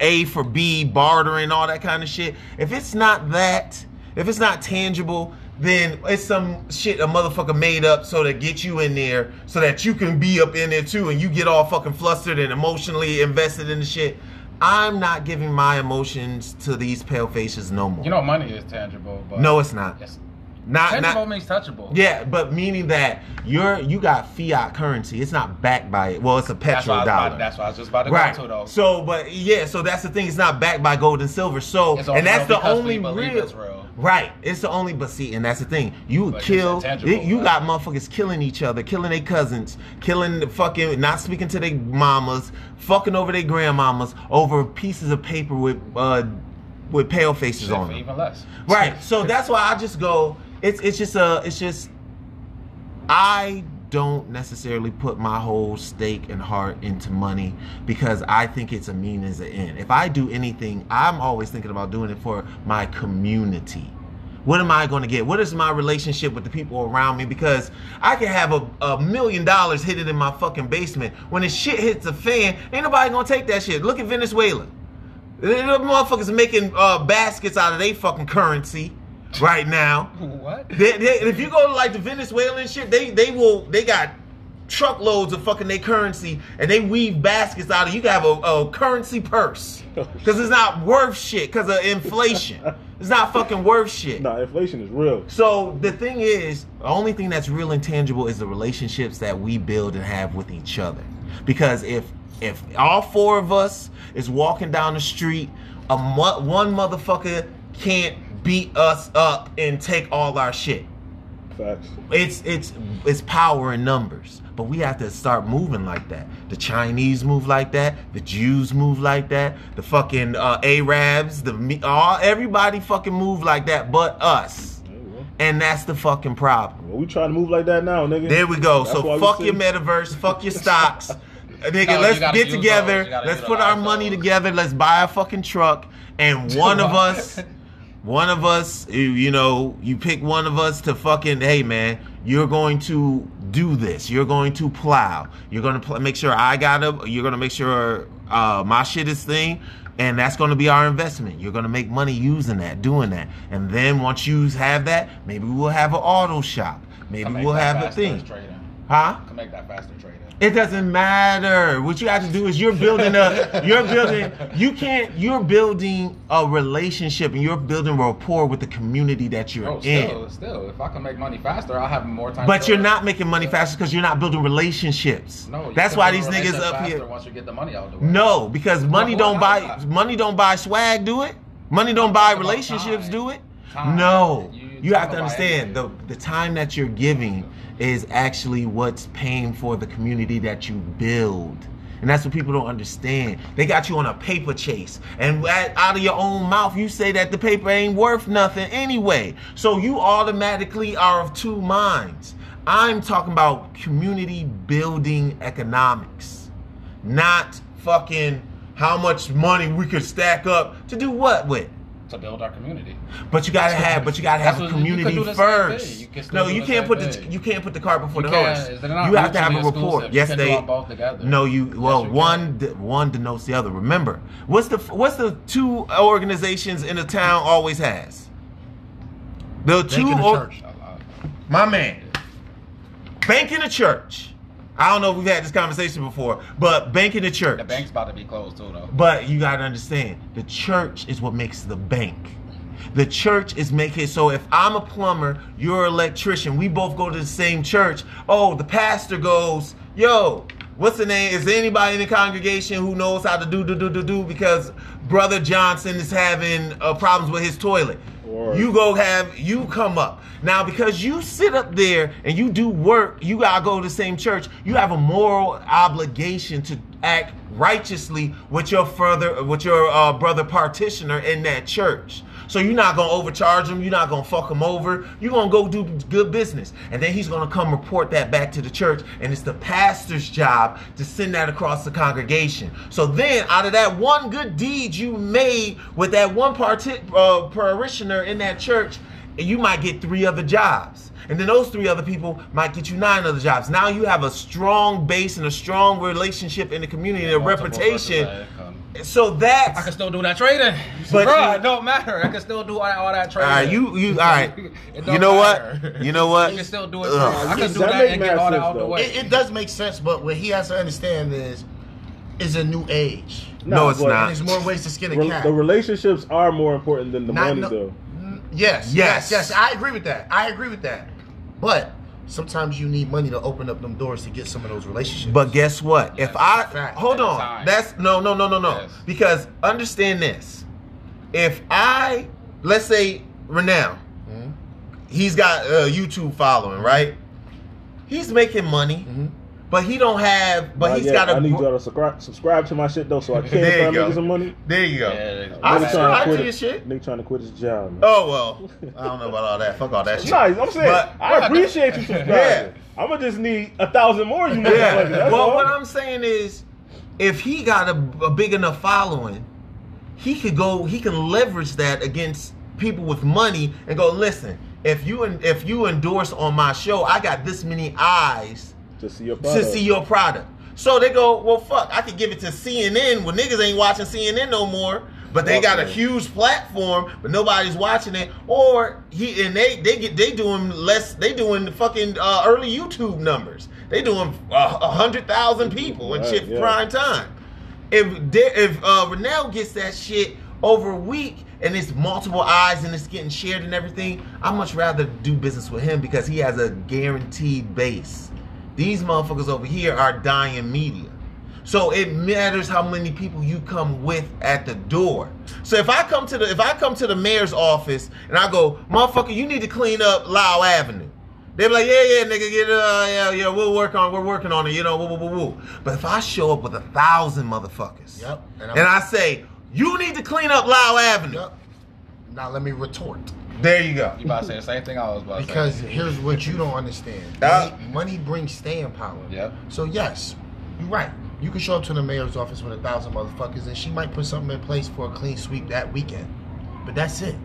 A for B, bartering, all that kind of shit. If it's not that, if it's not tangible, then it's some shit a motherfucker made up so to get you in there, so that you can be up in there too, and you get all fucking flustered and emotionally invested in the shit. I'm not giving my emotions to these pale faces no more. You know, money is tangible, but no, it's not. Yes. Not Tangible not. means touchable. Yeah, but meaning that you're you got fiat currency. It's not backed by it. Well, it's a That's what, I was petrodollar. about, that's what I was just about to right. go to, though. So, but yeah, so that's the thing. It's not backed by gold and silver. So, and that's the only real. real. Right. It's the only. But see, and that's the thing. You But kill. intangible, You, got motherfuckers killing each other, killing their cousins, killing the fucking, not speaking to their mamas, fucking over their grandmamas over pieces of paper with uh with pale faces Shit, on them. even less. Right. <laughs> So that's why I just go. It's it's just a it's just I don't necessarily put my whole stake and heart into money because I think it's a mean as an end. If I do anything, I'm always thinking about doing it for my community. What am I going to get? What is my relationship with the people around me? Because I can have a, a million dollars hidden in my fucking basement. When the shit hits the fan, ain't nobody going to take that shit. Look at Venezuela. The motherfuckers making uh, baskets out of their fucking currency right now. What? They, they, if you go to like the Venezuelan shit, they they will they got truckloads of fucking their currency and they weave baskets out of. You can have a, a currency purse <laughs> oh, because it's not worth shit because of inflation. <laughs> It's not fucking worth shit. Nah, inflation is real. So the thing is, the only thing that's real and tangible is the relationships that we build and have with each other. Because if if all four of us is walking down the street, a mo- one motherfucker can't beat us up and take all our shit. Facts. It's it's it's power in numbers. But we have to start moving like that. The Chinese move like that. The Jews move like that. The fucking uh, Arabs, the me- all everybody fucking move like that, but us. And that's the fucking problem. Well, we trying to move like that now, nigga. There we go. That's so fuck your metaverse, fuck your <laughs> stocks. <laughs> Nigga, No, let's get together. those. You gotta Let's put our money those. together. Let's buy a fucking truck. And one of us, <laughs> one of us, you, know, you pick one of us to fucking, hey man, you're going to do this. You're going to plow. You're going to pl- make sure I got a, you're going to make sure uh, my shit is thing. And that's going to be our investment. You're going to make money using that, doing that. And then once you have that, maybe we'll have an auto shop. Maybe we'll have a thing. Huh? Can make that faster trading. It doesn't matter. What you have to do is you're building a you're building you can't you're building a relationship and you're building rapport with the community that you're Bro, in. still, still, if I can make money faster, I'll have more time. But you're not making money faster because you're not building relationships. No, That's why these niggas up here. Once you get the money out the way. No, because money Well, don't buy money don't buy swag, do it? Money don't buy relationships, do it? Time. No. You- You have to understand the the time that you're giving is actually what's paying for the community that you build. And that's what people don't understand. They got you on a paper chase. And out of your own mouth, you say that the paper ain't worth nothing anyway. So you automatically are of two minds. I'm talking about community building economics, not fucking how much money we could stack up to do what with. To build our community. But you gotta have, but you gotta have a what- you community do the same first. You no, you can't same put the thing. you can't put the cart before You the horse. You have to have a mutually report. Yes, You can do they. both together. No, you. Well, you one de- one denotes the other. Remember, what's the what's the two organizations in a town always has? The two. Bank in the or- church. My man. Bank in the church. I don't know if we've had this conversation before, but bank in the church. The bank's about to be closed too, though. But you gotta understand, the church is what makes the bank. The church is making so if I'm a plumber, you're an electrician, we both go to the same church. Oh, the pastor goes, yo, what's the name? Is there anybody in the congregation who knows how to do do do do do because brother Johnson is having uh, problems with his toilet? Or- you go have you come up now because you sit up there and you do work. You gotta go to the same church. You have a moral obligation to act righteously with your further with your uh, brother partitioner in that church. So you're not gonna overcharge him. You're not gonna fuck him over. You're gonna go do good business, and then he's gonna come report that back to the church, and it's the pastor's job to send that across the congregation. So then, out of that one good deed you made with that one parti- uh, parishioner in that church, you might get three other jobs. And then those three other people might get you nine other jobs. Now you have a strong base and a strong relationship in the community and a reputation. sources of income. So that I can still do that trading. But Bro, you- it don't matter. I can still do all that, all that trading. right. You you all right. <laughs> You know matter. what? You know what? You can still do it. Ugh. I can do That that, and get all that out the way. It, it does make sense, but what he has to understand is, is a new age. No, it's but not. And there's more ways to skin a cat. the relationships are more important than the Not money, no- though. Yes, Yes. yes, yes. I agree with that. I agree with that. But sometimes you need money to open up them doors to get some of those relationships. But guess what? Yes, if I fact. hold on, time. that's no, no, no, no, no. Yes. Because understand this: if I, let's say, Renell, Mhm. he's got a YouTube following, right? He's making money, Mhm. But he don't have. But Not he's yet. got a. I need y'all to subscribe, subscribe to my shit though, so I <laughs> can There you start go. some money. There you go. Yeah, I Nigga subscribe trying to quit your it- shit. Nigga trying to quit his job. Man. Oh well, I don't know about all that. Fuck all that <laughs> shit. Nice. I'm saying But- I appreciate you <laughs> subscribing. Yeah. I'm gonna just need a thousand more. You motherfuckers. Yeah. Well, all. what I'm saying is, if he got a, a big enough following, he could go. He can leverage that against people with money and go. Listen, if you en- if you endorse on my show, I got this many eyes to see your to product. see your product. So they go, well, fuck, I could give it to CNN when niggas ain't watching CNN no more. But they got a huge platform, but nobody's watching it. Or he and they they get they doing less. They doing the fucking uh, early YouTube numbers. They doing uh, a hundred thousand people and Right, shit yeah. prime time. If there, if uh, Renell gets that shit over a week and it's multiple eyes and it's getting shared and everything, I much rather do business with him because he has a guaranteed base. These motherfuckers over here are dying media. So it matters how many people you come with at the door. So if I come to the if I come to the mayor's office and I go, motherfucker, you need to clean up Lau Avenue. They be like, yeah, yeah, nigga, get uh, yeah, yeah, we'll work on, we're working on it, you know, woo, woo, woo, woo. But if I show up with a thousand motherfuckers, Yep. and, And I'm- say, you need to clean up Lau Avenue, Yep. Now let me retort. There you go. You about to say the same thing I was about to say. Because here's what you don't understand. Money, money brings staying power. Yep. So yes, you're right. You can show up to the mayor's office with a thousand motherfuckers, and she might put something in place for a clean sweep that weekend. But that's it.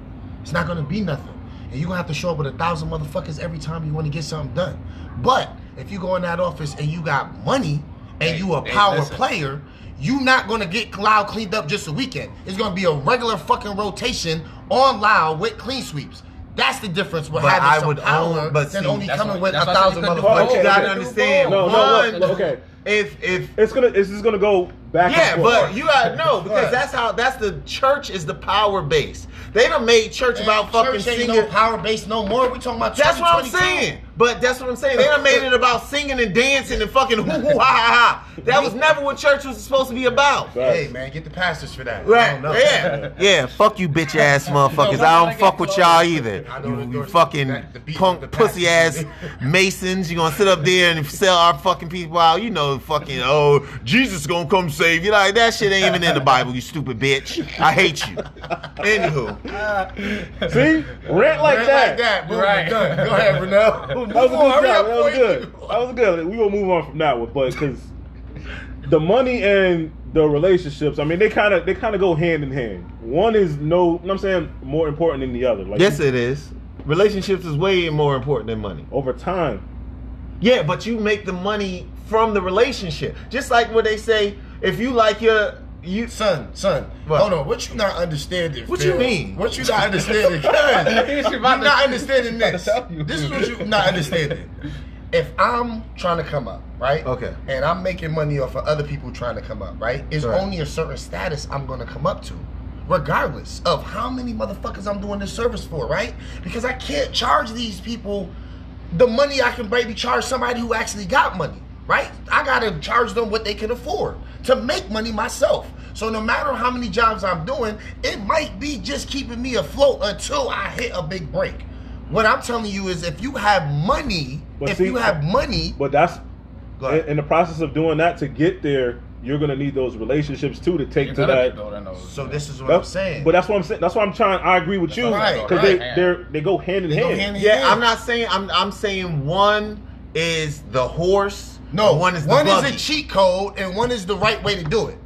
It's not gonna be nothing. And you're gonna have to show up with a thousand motherfuckers every time you want to get something done. But if you go in that office and you got money and Hey, you a hey, power listen. player, you not gonna get Loud cleaned up just a weekend. It's gonna be a regular fucking rotation on Loud with clean sweeps. That's the difference with But having I some would power own- but than see, only coming what- with a that's why I said thousand you couldn't do motherfuckers. But you gotta understand, No, no, one, okay. if if It's gonna. It's just gonna go back. Yeah, and forth. but you gotta know <laughs> because that's how that's the church is the power base. They done made church about fucking Church ain't singing. no power base no more. We talking about that's what I'm saying. But that's what I'm saying. They done made it about singing and dancing and fucking hoo hoo ha ha ha. That was never what church was supposed to be about. Hey man, get the pastors for that. I Right. don't know. Yeah. <laughs> Yeah. Fuck you, bitch ass motherfuckers. I don't fuck with y'all either. You, you fucking that- beat punk pussy ass masons. You gonna sit up there and sell our fucking people out? You know, fucking oh, Jesus gonna come save you. Like that shit ain't even in the Bible. You stupid bitch. I hate you. Anywho, See, rant like Rant that. like that. Boom, Right. done. Go ahead, Renell. <laughs> That was a good Move job. That was good. That was good. We gonna move on from that one, but because the money and the relationships, I mean, they kind of they kind of go hand in hand. One is no, you know what I'm saying, more important than the other. Like yes, it is. Relationships is way more important than money. over time. Yeah, but you make the money from the relationship. Just like what they say, if you like your you Son, son, What? hold on. What you not understanding? What Phil? you mean? What you not understanding? <laughs> <laughs> You not understanding <laughs> this. This is what you not understanding. If I'm trying to come up, right? Okay. And I'm making money off of other people trying to come up, right? It's Right. only a certain status I'm gonna come up to. Regardless of how many motherfuckers I'm doing this service for, right? Because I can't charge these people the money I can maybe charge somebody who actually got money, right? I gotta charge them what they can afford to make money myself. So no matter how many jobs I'm doing, it might be just keeping me afloat until I hit a big break. What I'm telling you is if you have money, But if see- you have money, But that's Go in, ahead. in the process of doing that to get there. You're gonna need those relationships too to take You're to that. those. so this is what That's- I'm saying. But that's what I'm saying. That's what I'm trying. I agree with you Right, because right. they they're, they go hand in They go hand. hand in Yeah, hand. I'm not saying I'm I'm saying one is the horse. No, one is the one buggy. is a cheat code and one is the right way to do it.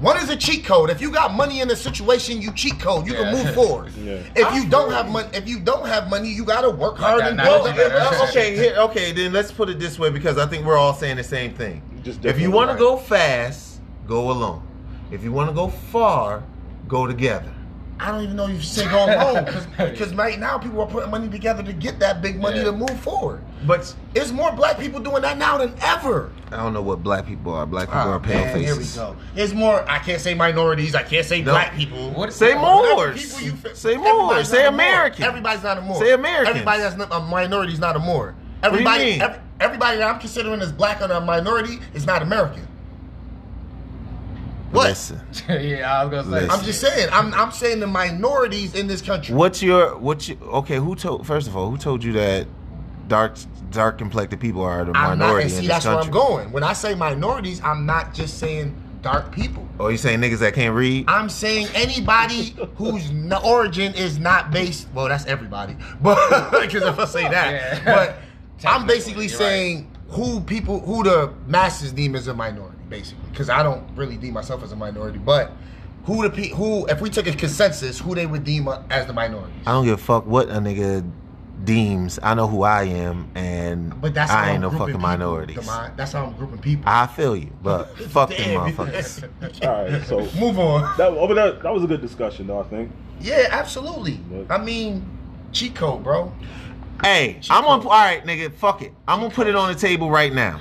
One is a cheat code. If you got money in a situation, you cheat code. You Yeah. can move <laughs> forward. Yeah. If I you don't feel have money, if you don't have money, you gotta work hard that and now build you up. better- okay, here, okay, then let's put it this way because I think we're all saying the same thing. Just if you want right. to go fast, go alone. If you want to go far, go together. I don't even know if you say go alone <laughs> because right now people are putting money together to get that big money Yeah. to move forward. But There's more black people doing that now than ever. I don't know what black people are. Black people Oh, are pale man, here we go. There's more. I can't say minorities. I can't say No. black people. What- Say more. people you Say more. Say American. More. Everybody's not a more. Say Americans. Everybody that's not a minority is not a more. do you Everybody, mean? every- everybody that I'm considering as black or a minority is not American. What? Listen, <laughs> yeah, I was gonna say. Listen. I'm just saying. I'm I'm saying the minorities in this country. what's your what you okay? Who told? First of all, who told you that dark dark complected people are the I'm not, minority and see, in this that's where? I'm going. When I say minorities, I'm not just saying dark people. Oh, you saying niggas that can't read? I'm saying anybody <laughs> whose n- origin is not based. Well, that's everybody, <laughs> but because if I say that, Yeah. but I'm basically you're saying who people, who the masses deem as a minority, basically, because I don't really deem myself as a minority, but who the pe- who, if we took a consensus, who they would deem as the minority. I don't give a fuck what a nigga deems. I know who I am, and But that's how I ain't I'm no grouping fucking people, minorities. that's how I'm grouping people. I feel you, but <laughs> fuck them motherfuckers. <laughs> All right, so <laughs> Move on. that oh, over that that was a good discussion though. I think. Yeah, absolutely. I mean, cheat code, bro. Hey, I'm gonna all right, nigga. Fuck it. I'm gonna put it on the table right now.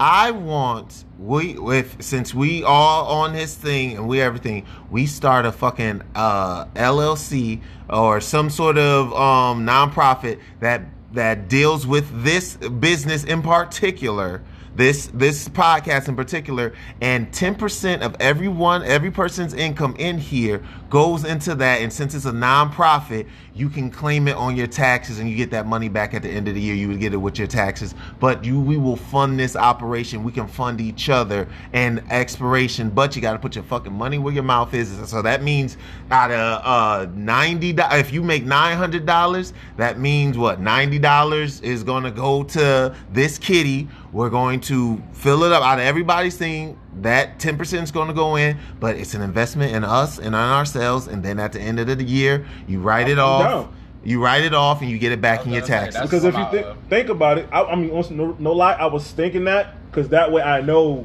I want we with since we all on this thing and we everything, we start a fucking uh LLC or some sort of um nonprofit that that deals with this business in particular. This this podcast in particular, and ten percent of everyone, every person's income in here goes into that. And since it's a nonprofit, you can claim it on your taxes, and you get that money back at the end of the year. You would get it with your taxes, but you we will fund this operation. We can fund each other and expiration, but you got to put your fucking money where your mouth is. So that means out of uh ninety, if you make nine hundred dollars, that means what ninety dollars is gonna go to this kitty. We're going to fill it up out of everybody's thing. That 10% is going to go in, but it's an investment in us and on ourselves. And then at the end of the year, you write it I'm off. down. You write it off and you get it back in your gonna say, taxes. that's- Because if you about, think about it, I, I mean, also, no, no lie, I was thinking that because that way I know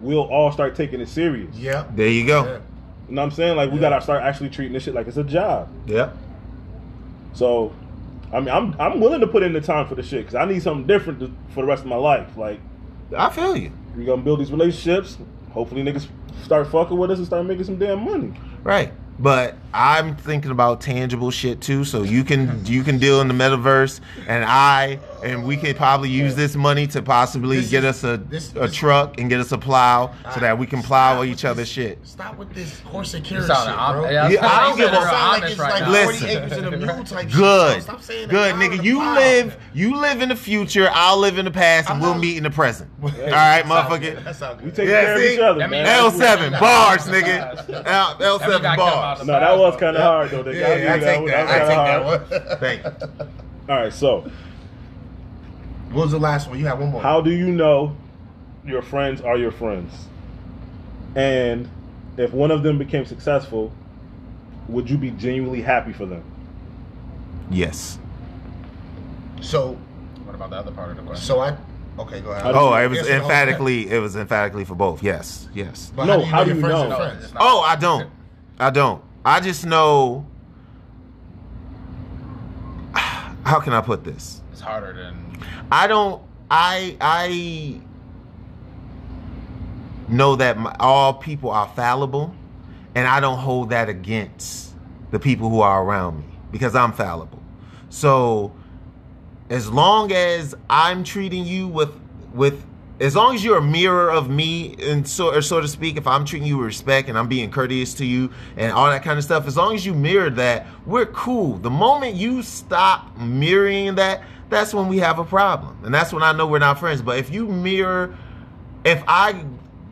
we'll all start taking it serious. Yeah. There you go. Yeah. You know what I'm saying? Like we Yeah. gotta start actually treating this shit like it's a job. Yep. So, I mean, I'm I'm willing to put in the time for the shit because I need something different to, for the rest of my life. Like I feel you. We gonna build these relationships. Hopefully, niggas start fucking with us and start making some damn money. Right. But I'm thinking about tangible shit too. So you can you can deal in the metaverse, and I and we could probably use this money to possibly This get is- us a this- a this- truck and get us a plow so that we can plow with each other's shit. Stop with this horse and You carrot sound shit, bro. yeah, Yeah, I don't give a- It sound like it's right like now. 40 Listen. acres in a mule type. Good, bro. Stop saying good nigga. You plow. live you live in the future. I'll live in the past, and I'm we'll not- meet in the present. <laughs> All right, motherfucker. That sound We take Yeah, care see? of each other, man. L seven bars, nigga. L L That mean seven bars. No, that was kind of hard though. Yeah, I I take that. I take that one. <laughs> Thank you. All right, so What was the last one? You had one more. how do you know your friends are your friends? And if one of them became successful, would you be genuinely happy for them? Yes. So, What about the other part of the question? so I. Okay, go ahead. Oh, it was Yes or no? emphatically. It was emphatically for both. Yes, yes. But No, how do you friends know? are No, friends? it's Oh, I don't. I don't. I just know. <sighs> How can I put this? Harder than I don't. I I know that my, all people are fallible, and I don't hold that against the people who are around me because I'm fallible. So as long as I'm treating you with with as long as you're a mirror of me and so or so to speak, if I'm treating you with respect and I'm being courteous to you and all that kind of stuff, as long as you mirror that, we're cool. The moment you stop mirroring that, that's when we have a problem. And that's when I know we're not friends. But if you mirror if I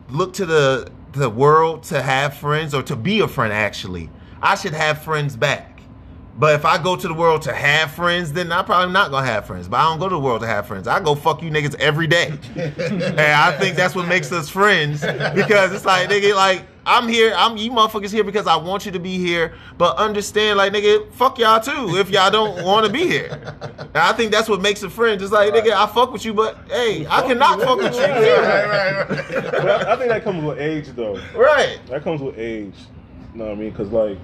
look to the the world to have friends or to be a friend actually, I should have friends back. But if I go to the world to have friends, then I'm probably not gonna have friends. But I don't go to the world to have friends. I go fuck you niggas every day. <laughs> and I think that's what makes us friends. Because it's like, nigga, like, I'm here, I'm you motherfuckers here because I want you to be here. But understand, like, nigga, fuck y'all too if y'all don't <laughs> want to be here. And I think that's what makes a friend. It's like, nigga, I fuck with you, but hey, I cannot fuck with you. Right, <laughs> too. right, right. <laughs> I, I think that comes with age, though. Right. That comes with age. You know what I mean? Because like,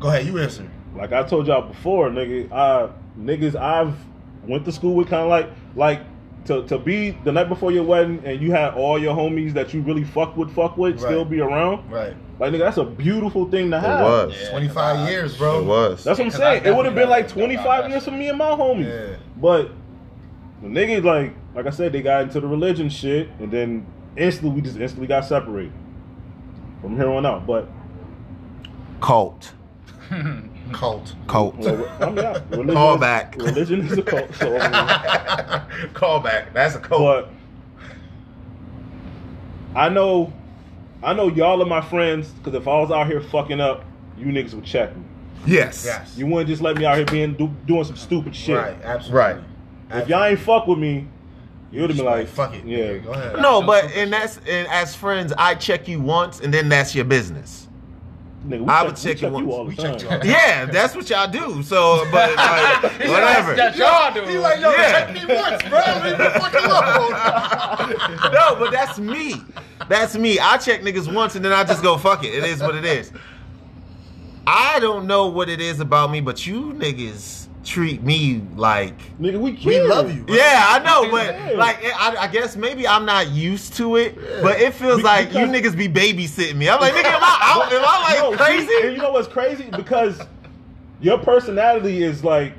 Go ahead, you answer. like I told y'all before, nigga, I niggas I've went to school with, kind of like like to to be the night before your wedding, and you had all your homies that you really fuck with, fuck with, still be around. Right. Like nigga, that's a beautiful thing to have. was. Yeah, 25 'cause I- years, bro. It was. That's what I'm saying. It would have been like 25 years for me and my homies. Yeah. But the niggas like like I said, they got into the religion shit, and then instantly we just instantly got separated from here on out. But Cult. <laughs> Cult. Cult. well, I mean, oh, yeah, <laughs> religion Call is- back. Religion is a cult. So I mean, <laughs> Call back. That's a cult. but I know, I know y'all are my friends because if I was out here fucking up, you niggas would check me. yes. Yes. You wouldn't just let me out here being do, doing some stupid shit. Right, absolutely. Right. If y'all ain't fuck with me, you would have been like, fuck it. yeah. Go ahead. No, but and that's and as friends, I check you once, and then that's your business. Nigga, we I check, would we check check you you once. all the time. check you all the Yeah, that's what y'all do. So, but like, <laughs> <laughs> whatever. That's y'all do. He like, yo, Yeah. check me once, bro. Leave me fucking alone. <laughs> no, but that's me. That's me. I check niggas once and then I just go fuck it. It is what it is. I don't know what it is about me, but you niggas treat me like Nigga, we We love you. bro. yeah, I know, but Yeah. like I, I guess maybe I'm not used to it, but it feels Be- like you niggas be babysitting me. I'm like, nigga, am I out? Am I like No, crazy? and you know what's crazy? Because your personality is like,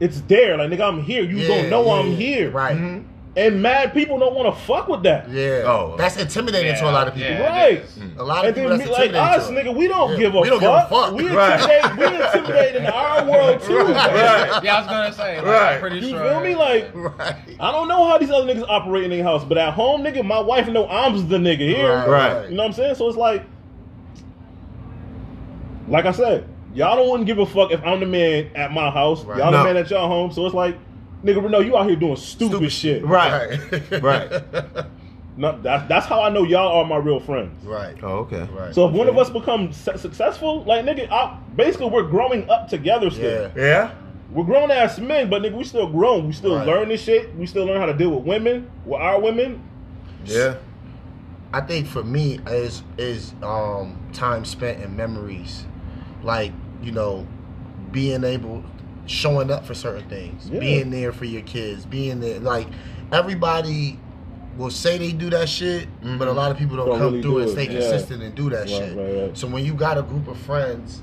it's there. Like, nigga, I'm here. You Yeah, don't know yeah, I'm here. Right. Mhm. And mad people don't want to fuck with that. Yeah. Oh. That's intimidating to a lot of people. Yeah, Right. A lot of And people then that's like us, to nigga, we don't Yeah, give a we don't give a fuck. fuck. We Right. intimidate, we intimidate in our world too. Right. Yeah, I was gonna say. Like, Right. I'm pretty You sure. feel me? Like, Right. I don't know how these other niggas operate in their house, but at home, nigga, my wife know I'm the nigga here. Right, Right. You know what I'm saying? So it's like, like I said, y'all don't want to give a fuck if I'm the man at my house. Right. Y'all No. the man at y'all home. So it's like, nigga, Renault, you out here doing stupid, shit. Right. Right. Right. <laughs> No, that, that's how I know y'all are my real friends. right. Oh, okay. Right. So if one of us becomes su- successful, like nigga, I, basically we're growing up together still. Yeah. Yeah. We're grown ass men, but nigga, we still grown. We still Right. learn this shit. We still learn how to deal with women, with our women. Yeah. I think for me is is um time spent in memories, like you know, being able, showing up for certain things, Yeah. being there for your kids, being there. Like everybody will say they do that shit, but a mm-hmm. lot of people don't, Don't come really through do and it. stay Yeah. consistent and do that Right, shit. right, right. So when you got a group of friends,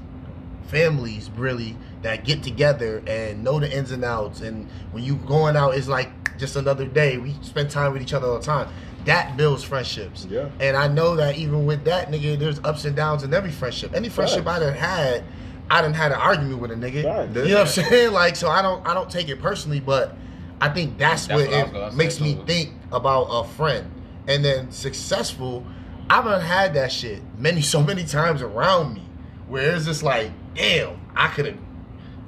families really that get together and know the ins and outs, and when you going out, it's like just another day. We spend time with each other all the time. That builds friendships. Yeah. And I know that even with that nigga, there's ups and downs in every friendship. Any friendship I done had, I didn't had an argument with a nigga. Facts. You know what I'm saying? Like, so I don't, I don't take it personally, but I think that's, That's what, what I was gonna it makes me too. think about a friend. And then successful, I've done had that shit many, so many times around me, where it's just like, damn, I could have,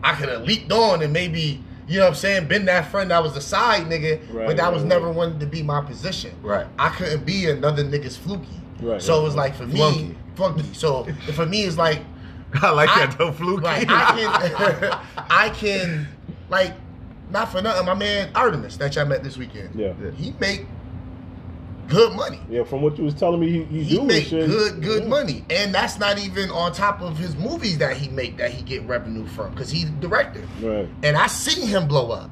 I could have leaped on and maybe. You know what I'm saying? Been that friend that was the side nigga, Right, but that right, was right. never wanted to be my position. Right. I couldn't be another nigga's fluky. Right, so right, it was right. like for me, Flunky. flunky. So for me, it's like <laughs> I like I- that though, fluky. like I can, <laughs> I can, like, not for nothing. My man Artemis that y'all met this weekend. Yeah. he make good money. Yeah, from what you was telling me, he, he, He do make shit. good, good Yeah. money, and that's not even on top of his movies that he make that he get revenue from because he's the director. Right. And I seen him blow up.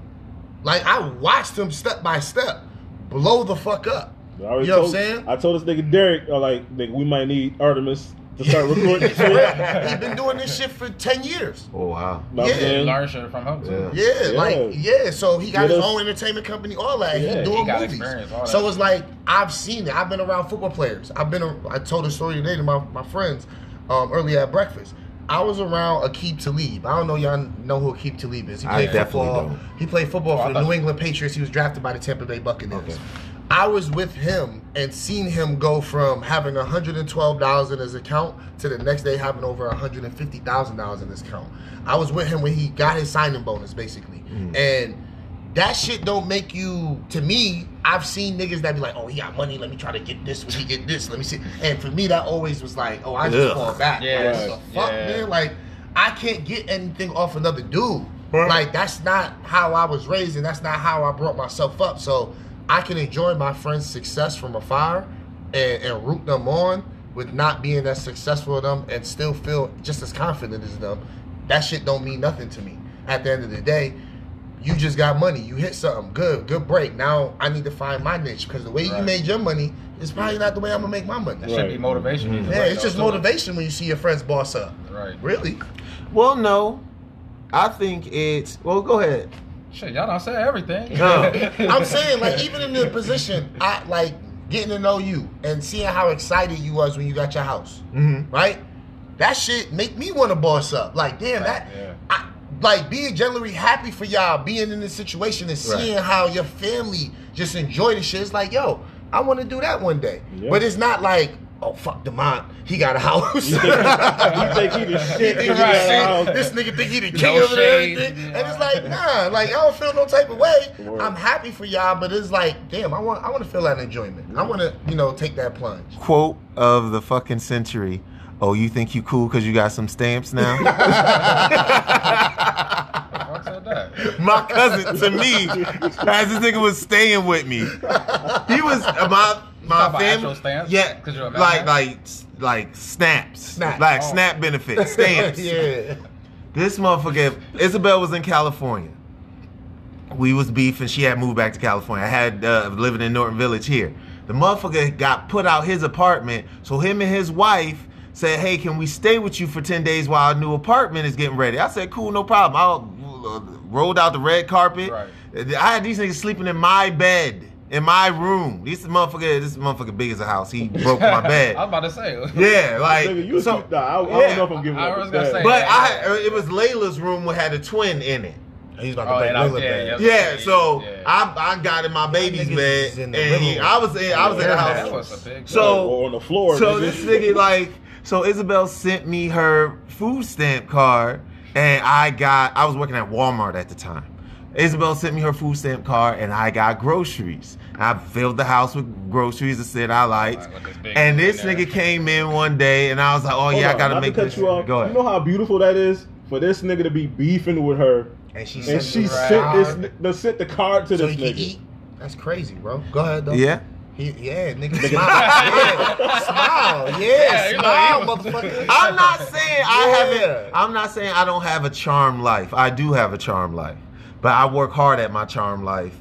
Like I watched him step by step blow the fuck up. I already You know what I'm told- saying? I told this nigga Derek, uh, like, nigga, we might need Artemis to start recording For shit. <laughs> real. He been doing this shit for ten years. oh wow. Know Yeah. saying? Learn shit from him too. Yeah. Yeah, Yeah. like yeah. So he got Get his us- own entertainment company, all that. Yeah, he he doing got movies. experience, that So it's like I've seen it. I've been around football players. I've been. a- I told a story today to my my friends um, earlier at breakfast. I was around Aqib Talib. I don't know y'all know who Aqib Talib is. He I played definitely football. don't. He played football Oh, for the New England Patriots. He was drafted by the Tampa Bay Buccaneers. Okay. I was with him and seen him go from having $112 in his account to the next day having over $150,000 in his account. I was with him when he got his signing bonus, basically. Mm. And that shit don't make you, to me, I've seen niggas that be like, oh, he got money, let me try to get this, when he get this, let me see. And for me, that always was like, oh, I just Ugh. fall back. Yeah, Like, what the fuck, yeah. man? Like, I can't get anything off another dude. Right. Like, that's not how I was raised, and that's not how I brought myself up. So I can enjoy my friends' success from afar and, and root them on with not being as successful as them and still feel just as confident as them. That shit don't mean nothing to me. At the end of the day, you just got money. You hit something. Good, good break. Now I need to find my niche because the way you made your money is probably not the way I'm gonna make my money. That should be Right. motivation. either Yeah, it's just too. motivation when you see your friends boss up. Right. Really? Well, no. I think it's well. Go ahead. Shit, y'all don't say everything. No. <laughs> I'm saying, like, even in the position, I like getting to know you and seeing how excited you was when you got your house, Mm-hmm. right? That shit make me want to boss up. Like, damn, that, Yeah. I, like, being genuinely happy for y'all being in this situation and Right. seeing how your family just enjoy the shit. It's like, yo, I want to do that one day. Yeah. But it's not like, oh fuck, Demont, he got a house. You think, you think he the He shit? think he he got a the house. shit. This nigga think he the No king of it and everything. And it's like, nah, like I don't feel no type of way. Word. I'm happy for y'all, but it's like, damn, I want I want to feel that enjoyment. I want to, you know, take that plunge. Quote of the fucking century. Oh, you think you cool because you got some stamps now? Fuck <laughs> that? my cousin to me, as this nigga was staying with me, he was my my family. stamps? Yeah, 'Cause you're a like like like snaps, Snap. like Oh. snap benefits, <laughs> stamps. yeah. This motherfucker, Isabel was in California. We was beefing. She had moved back to California. I had uh, living in Norton Village here. The motherfucker got put out his apartment, so him and his wife said, "Hey, can we stay with you for ten days while our new apartment is getting ready?" I said, "Cool, no problem." I uh, rolled out the red carpet. Right. I had these niggas sleeping in my bed, in my room. This motherfucker, this motherfucker big as a house. He broke my <laughs> bed. I was about to say. Yeah, like Nigga, you so. so, nah, I, I yeah. don't know if I'm giving I up was gonna say- But Yeah. I, uh, it was Layla's room that had a twin in it. He's about Oh, to and break I- Willa yeah, bed. yeah. Yeah, so Yeah. I I got in my baby's bed, and he. I was in I was in the house. Was a big. So- or on the floor. So nigga. this nigga like, so Isabel sent me her food stamp card, and I got. I was working at Walmart at the time. Isabel sent me her food stamp card, and I got groceries. I filled the house with groceries and said I liked. Right, with this big And this in nigga came in one day, and I was like, "Oh Hold yeah, I gotta make to cut this." you off. Go ahead. You know how beautiful that is for this nigga to be beefing with her, And she and sent she the sent card this, ni- the sent the card to so this nigga. eat. That's crazy, bro. Go ahead though. yeah. He, yeah, nigga, smile. <laughs> yeah, smile. Yeah, Yeah, smile, he motherfucker. I'm not saying I Yeah. haven't. I'm not saying I don't have a charm life. I do have a charm life, but I work hard at my charm life.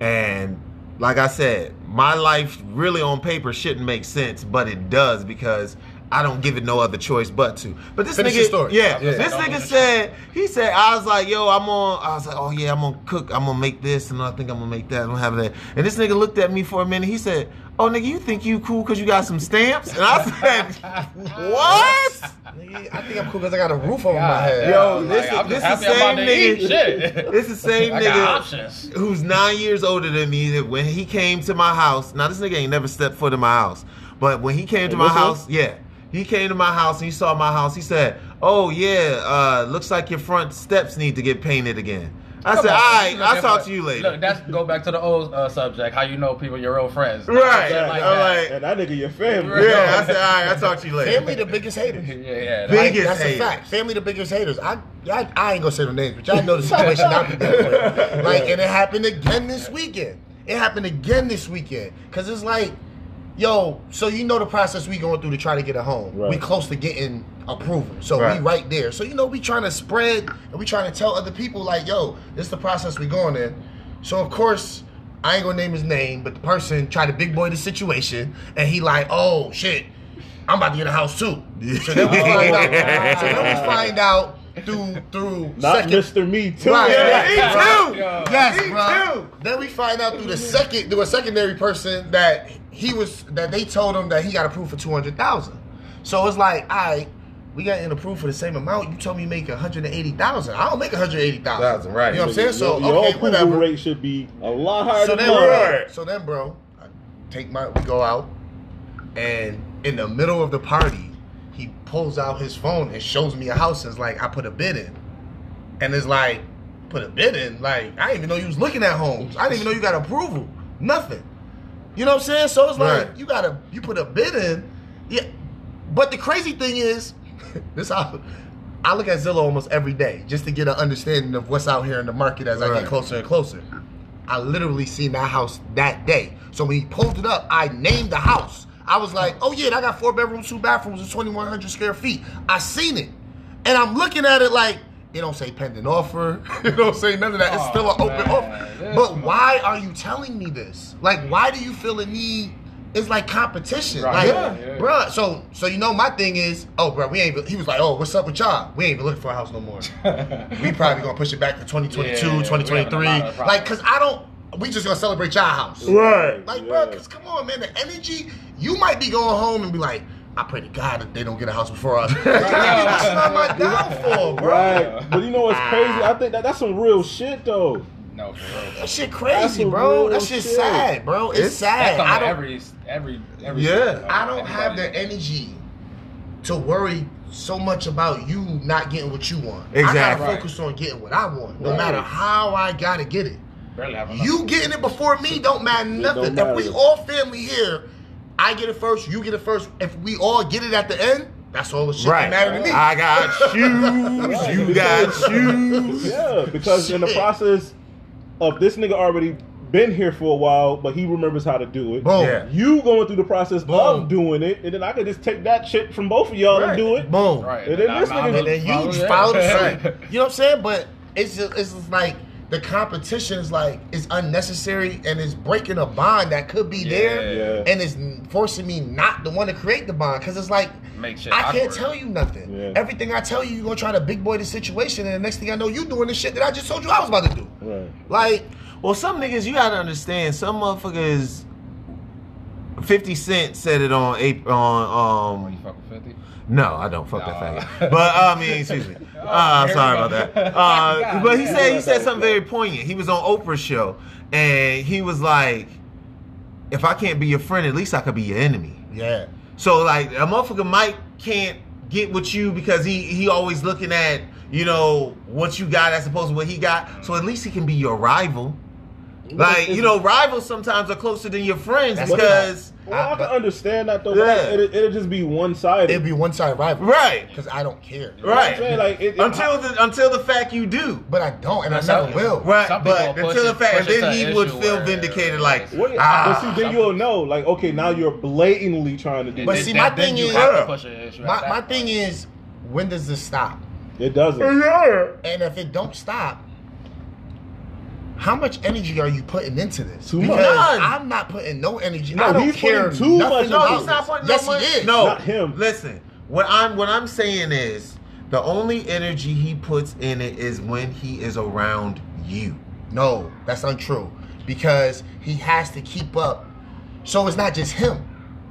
And like I said, my life really on paper shouldn't make sense, but it does because I don't give it no other choice but to. But this Finish nigga, yeah, Yeah. this nigga said he said I was like, yo, I'm on. I was like, oh yeah, I'm gonna cook. I'm gonna make this, and I think I'm gonna make that. I'm gonna have that. And this nigga looked at me for a minute. He said, oh nigga, you think you cool because you got some stamps? And I <laughs> said, what? Nigga, I think I'm cool because I got a roof over my head. Yo, Like, this is- this just is happy same nigga- Shit. This is the same <laughs> I nigga options. who's nine years older than me. That when he came to my house, now this nigga ain't never stepped foot in my house, but when he came to my this one? house, yeah, he came to my house and he saw my house. He said, "Oh yeah, uh, looks like your front steps need to get painted again." I Come said, on, "All right, I'll looking talk to you later." Look, that's go back to the old uh, subject. How you know people your real friends? Right. Shit like I'm that. like- And that nigga your family. yeah, I said, "All right, I'll talk to you later." Family the biggest haters. <laughs> yeah, yeah. Big- Like, Biggest that's haters. a fact. Family the biggest haters. I, I I ain't gonna say no names, but y'all know the situation I'm dealing with. <laughs> Like, and it happened again this weekend. It happened again this weekend. Cause it's like, yo, so you know the process we going through to try to get a home. Right. We close to getting approval. So Right. we right there. So you know we trying to spread and we trying to tell other people like, yo, this is the process we going in. So of course. I ain't gonna name his name, but the person tried to big boy the situation, and he like, oh shit, I'm about to get a house too. So then we oh, find out. So then we find out through through Not second. Mr. Me Too. Right. Yeah, me too. Yes, Me bro. too. Then we find out through the second through a secondary person that he was that they told him that he got approved for two hundred thousand. So it's like, all right, we got in approved for the same amount. You told me you make one hundred and eighty thousand. I don't make one hundred eighty thousand. Thousand, right. You know what I'm saying? So your, your okay, approval whatever. rate should be a lot higher So than then. Right. so then, bro, I take my we go out, and in the middle of the party, he pulls out his phone and shows me a house. And it's like I put a bid in, and it's like put a bid in. Like I didn't even know you was looking at homes. I didn't even know you got approval. Nothing. You know what I'm saying? So it's like Right. you got to you put a bid in. Yeah. But the crazy thing is, <laughs> this how I look at Zillow almost every day just to get an understanding of what's out here in the market as I get closer and closer. I literally seen that house that day. So when he pulled it up, I named the house. I was like, oh yeah, I got four bedrooms, two bathrooms, and 2,100 square feet. I seen it. And I'm looking at it like, it don't say pending offer. <laughs> it don't say none of that. It's Oh, still an open offer. But why are you telling me this? Like, why do you feel a need? It's like competition. Right. Like, Yeah, yeah. bruh, so so you know my thing is, oh bro, we ain't he was like, oh, what's up with y'all? We ain't even looking for a house no more. <laughs> we probably gonna push it back to 2022, Yeah, yeah, yeah. 2023. We having a lot of Like, cause I don't we just gonna celebrate y'all house. Right. Like, Yeah. bro, cause come on, man, the energy, you might be going home and be like, I pray to God that they don't get a house before us. <laughs> That's not my downfall, bro. Right. But you know what's crazy? Ah. I think that that's some real shit though. No, for. That shit crazy, some bro. real That shit's shit. sad, bro. It's, It's- sad. That's I don't, every, every, every. Yeah. I don't have the energy to worry so much about you not getting what you want. I Exactly. gotta Right. focus on getting what I want, no Right. matter how I gotta get it. Barely have enough. You getting it before me don't matter nothing. don't If we matter. all family here, I get it first, you get it first. If we all get it at the end, that's all the shit Right. that matter to me. I got <laughs> shoes. You got shoes. <laughs> Yeah, because in the Shit. process of this nigga already been here for a while, but he remembers how to do it. Boom. Yeah. You going through the process Boom. of doing it, and then I could just take that shit from both of y'all Right. and do it. Boom. Right. And then Nah, this nah, nigga- I'm And then you follow the suit. You know what I'm saying? But it's just it's just like the competition is like it's unnecessary and it's breaking a bond that could be there Yeah. and it's forcing me not to want to create the bond because it's like Make shit I can't awkward. tell you nothing. Yeah. Everything I tell you, you're gonna try to big boy the situation, and the next thing I know, you doing the shit that I just told you I was about to do. Right. Like, Well, some niggas you gotta understand. Some motherfuckers. Fifty Cent said it on Oprah on um. fuck with 50? No, I don't fuck Nah. that faggot. But uh, I mean, excuse me. Uh, <laughs> I'm sorry about that. <laughs> Uh, God but he damn. said he said something very poignant. He was on Oprah's show, and he was like, "If I can't be your friend, at least I could be your enemy." yeah, So like a motherfucker might can't get with you because he he always looking at you know what you got as opposed to what he got. So at least he can be your rival. Like you know, rivals sometimes are closer than your friends That's because Well, I can understand that though. Yeah. But it, it'll just be one sided. it'd be one side rival, right, Because I don't care, right. saying? Like, it- it- until the until the fact you do. but I don't, and I Some- never will. Right, Some but until the fact, and then he would feel where- vindicated. Like, What, ah, but see, then you'll know, like, okay, now you're blatantly trying to do But see, my thing is- have to Yeah. push an issue at My my thing is, when does this stop? It doesn't. yeah. And if it don't stop, how much energy are you putting into this? Too much. because None. I'm not putting no energy. No, I don't he's care putting too much about No, he's not this. putting yes, no money. he is. No, Not him. Listen, what I'm what I'm saying is the only energy he puts in it is when he is around you. No, that's untrue. Because he has to keep up. So it's not just him.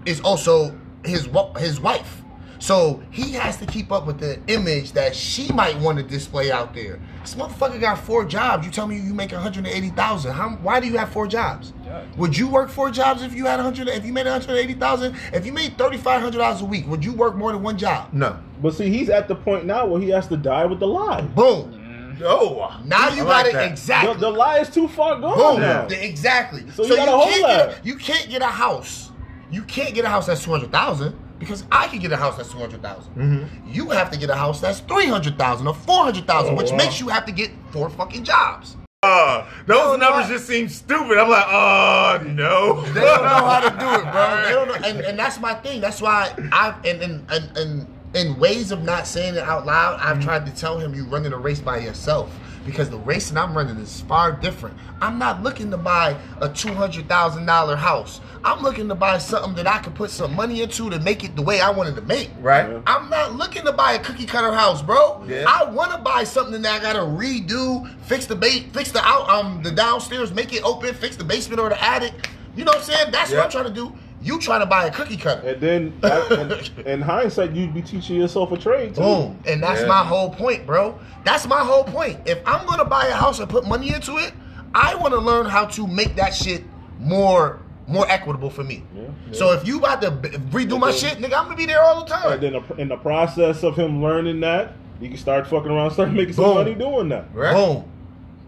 It's also his his wife. So he has to keep up with the image that she might want to display out there. This motherfucker got four jobs. You tell me you make 180,000. How why do you have four jobs? Yeah. Would you work four jobs if you had 100 if you made 180,000? If you made $3500 a week, would you work more than one job? No. But see, he's at the point now where he has to die with the lie. Boom. No. Oh, now you I got like it that. Exactly. the lie is too far gone Boom. now. The- Exactly. So you gotta hold can't get a, you can't get a house. You can't get a house that's two hundred thousand because I can get a house that's two hundred Mm-hmm. You have to get a house that's three hundred thousand or four hundred thousand, Oh, which wow. makes you have to get four fucking jobs. Uh, those No, numbers not- just seem stupid. I'm like, oh no. They don't know how to do it, bro. <laughs> They don't know, and, and that's my thing. That's why I and and and, and in ways of not saying it out loud, Mm-hmm. I've tried to tell him you running a race by yourself because the race that I'm running is far different. I'm not looking to buy a two hundred thousand dollar house. I'm looking to buy something that I can put some money into to make it the way I wanted to make. Right. Yeah. I'm not looking to buy a cookie cutter house, bro. Yeah. I want to buy something that I gotta redo, fix the bait, fix the out, um, the downstairs, make it open, fix the basement or the attic. You know what I'm saying? That's Yeah. what I'm trying to do. You trying to buy a cookie cutter? And then, <laughs> in, in hindsight, you'd be teaching yourself a trade too. Boom. And that's Yeah. my whole point, bro. That's my whole point. If I'm gonna buy a house and put money into it, I want to learn how to make that shit more more equitable for me. Yeah. So if you about to b- redo my then- shit, nigga, I'm gonna be there all the time. And then in the process of him learning that, he can start fucking around, start <laughs> making some money doing that. Right. Boom.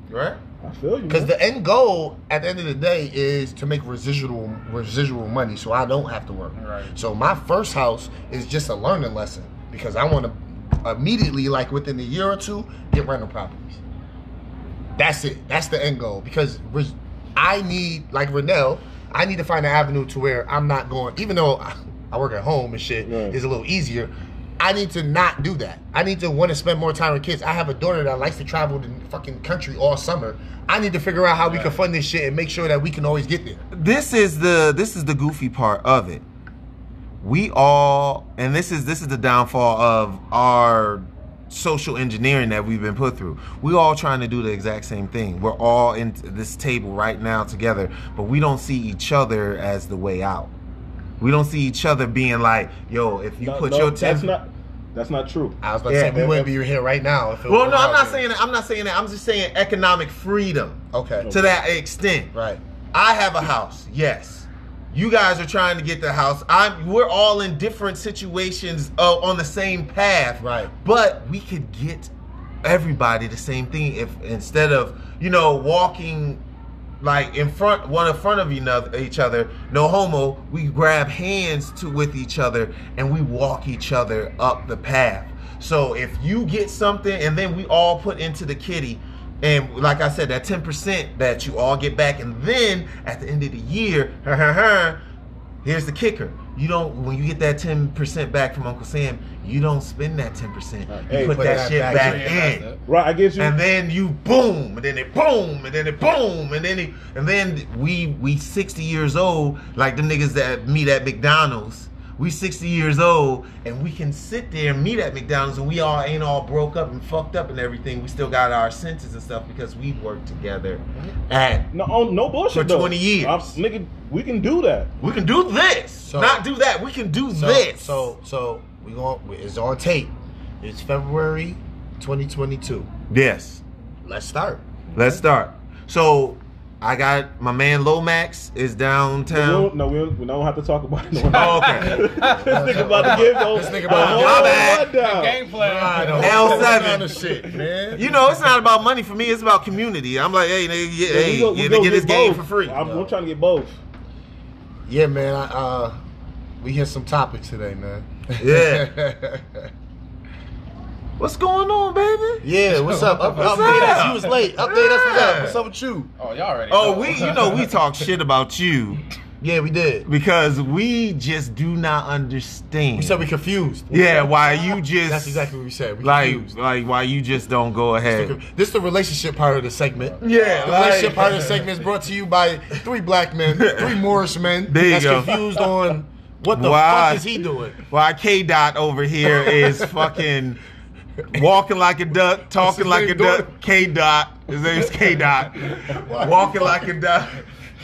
Right. I feel you. Because the end goal at the end of the day is to make residual residual money, so I don't have to work. Right. So my first house is just a learning lesson because I want to immediately, like within a year or two, get rental properties. That's it. That's the end goal because I need, like Renell, I need to find an avenue to where I'm not going. Even though <laughs> I- work at home and shit Right. is a little easier. I need to not do that. I need to want to spend more time with kids. I have a daughter that likes to travel the fucking country all summer. I need to figure out how we can fund this shit and make sure that we can always get there. this is the this is the goofy part of it. We all and this is this is the downfall of our social engineering that we've been put through. We all trying to do the exact same thing. We're all in this table right now together, but we don't see each other as the way out. We don't see each other being like, "Yo, if you No, put no, your that's 10 not that's not true. I was about to Yeah, say we man. wouldn't be here right now. If it Well, no, I'm not there. saying that. I'm not saying that. I'm just saying economic freedom Okay. to that extent. Right. I have a house. Yes. You guys are trying to get the house. I'm. We're all in different situations uh, on the same path. Right. But we could get everybody the same thing if instead of you know walking like in front one in front of each other no homo we grab hands to with each other and we walk each other up the path. So if you get something and then we all put into the kitty and like i said that 10% that you all get back and then at the end of the year here's the kicker you don't when you get that 10% back from uncle sam you don't spend that 10% you Hey, put put that, that shit back back, in. in Right, I get you. and then you boom, and then it boom, and then it boom, and then it, and then we we sixty years old, like the niggas that meet at McDonald's. We sixty years old, and we can sit there and meet at McDonald's, and we all ain't all broke up and fucked up and everything. We still got our senses and stuff because we worked together. Mm-hmm. And no, oh, no bullshit. For though. 20 years. I'm- nigga, we can do that. we can do this, So- not do that. We can do So, this. so so we going it's on tape. It's February 2022. yes, Let's start. let's start. So I got my man Lomax is We downtown. don't, no, we don't, we don't have to talk about it. No Oh, okay. <laughs> this nigga about to give those. This nigga about to- whole My bad. Gameplay. L7. Kind of shit, man. You know, it's not about money for me. It's about community. I'm like, hey, nigga, Yeah, hey, we go- we yeah, go get this game for free. I'm, I'm trying to get both. Yeah, man. I, uh, we hit some topics today, man. Yeah. <laughs> What's going on, baby? yeah. What's up? Up, What's update up? us. You was late. Update us. What's up? What's up with you? Oh, y'all already. Oh, know. we, you know, we talk <laughs> shit about you Yeah, we did. because we just do not understand. We said we confused. yeah, why you just That's exactly what we said. We like confused. like why you just don't go ahead. This is the relationship part of the segment. Yeah, the like- relationship part of the segment is brought to you by three black men, <laughs> three Moorish men. There you that's go. confused on what the Why? fuck is he doing. Why K Dot over here is <laughs> fucking walking like a duck, talking like a duck. K Dot. His name's K Dot. walking like a duck.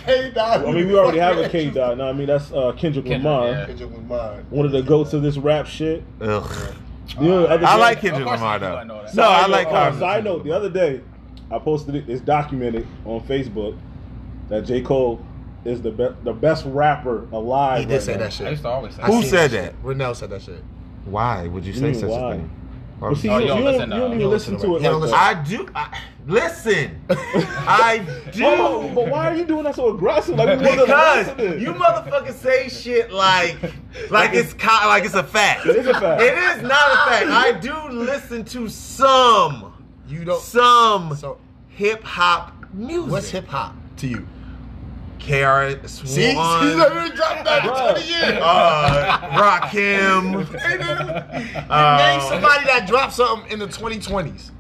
Hey, Dog. I mean, we already have a K dot. No, I mean that's uh, Kendrick, Kendrick, Lamar, yeah. Kendrick Lamar. one of the goats of this rap shit. Ugh. You know, the other I day- like Kendrick Lamar though. I know that. No, I like note, uh, her. Side note: The other day, I posted it. It's documented on Facebook that J Cole is the be- the best rapper alive. He did right say now. that I shit. used to always say Who seen said shit. Renell said that shit. Why would you say mean, such why? a thing? But see, Oh, you, you don't don't, listen you to- don't even don't listen listen to to it it. Like don't. I do. I, listen, <laughs> I do. Oh, but why are you doing that so aggressive? Like we wanted to because listen you motherfuckers say shit like like it's co- like it's a fact. It is a fact. It is not a fact. I do listen to some You don't. some So, hip hop music. what's hip hop to you? KRS See, see, One, let me drop that in Bruh. 20 years. uh, Rakim. Name <laughs> uh, somebody that dropped something in the 2020s.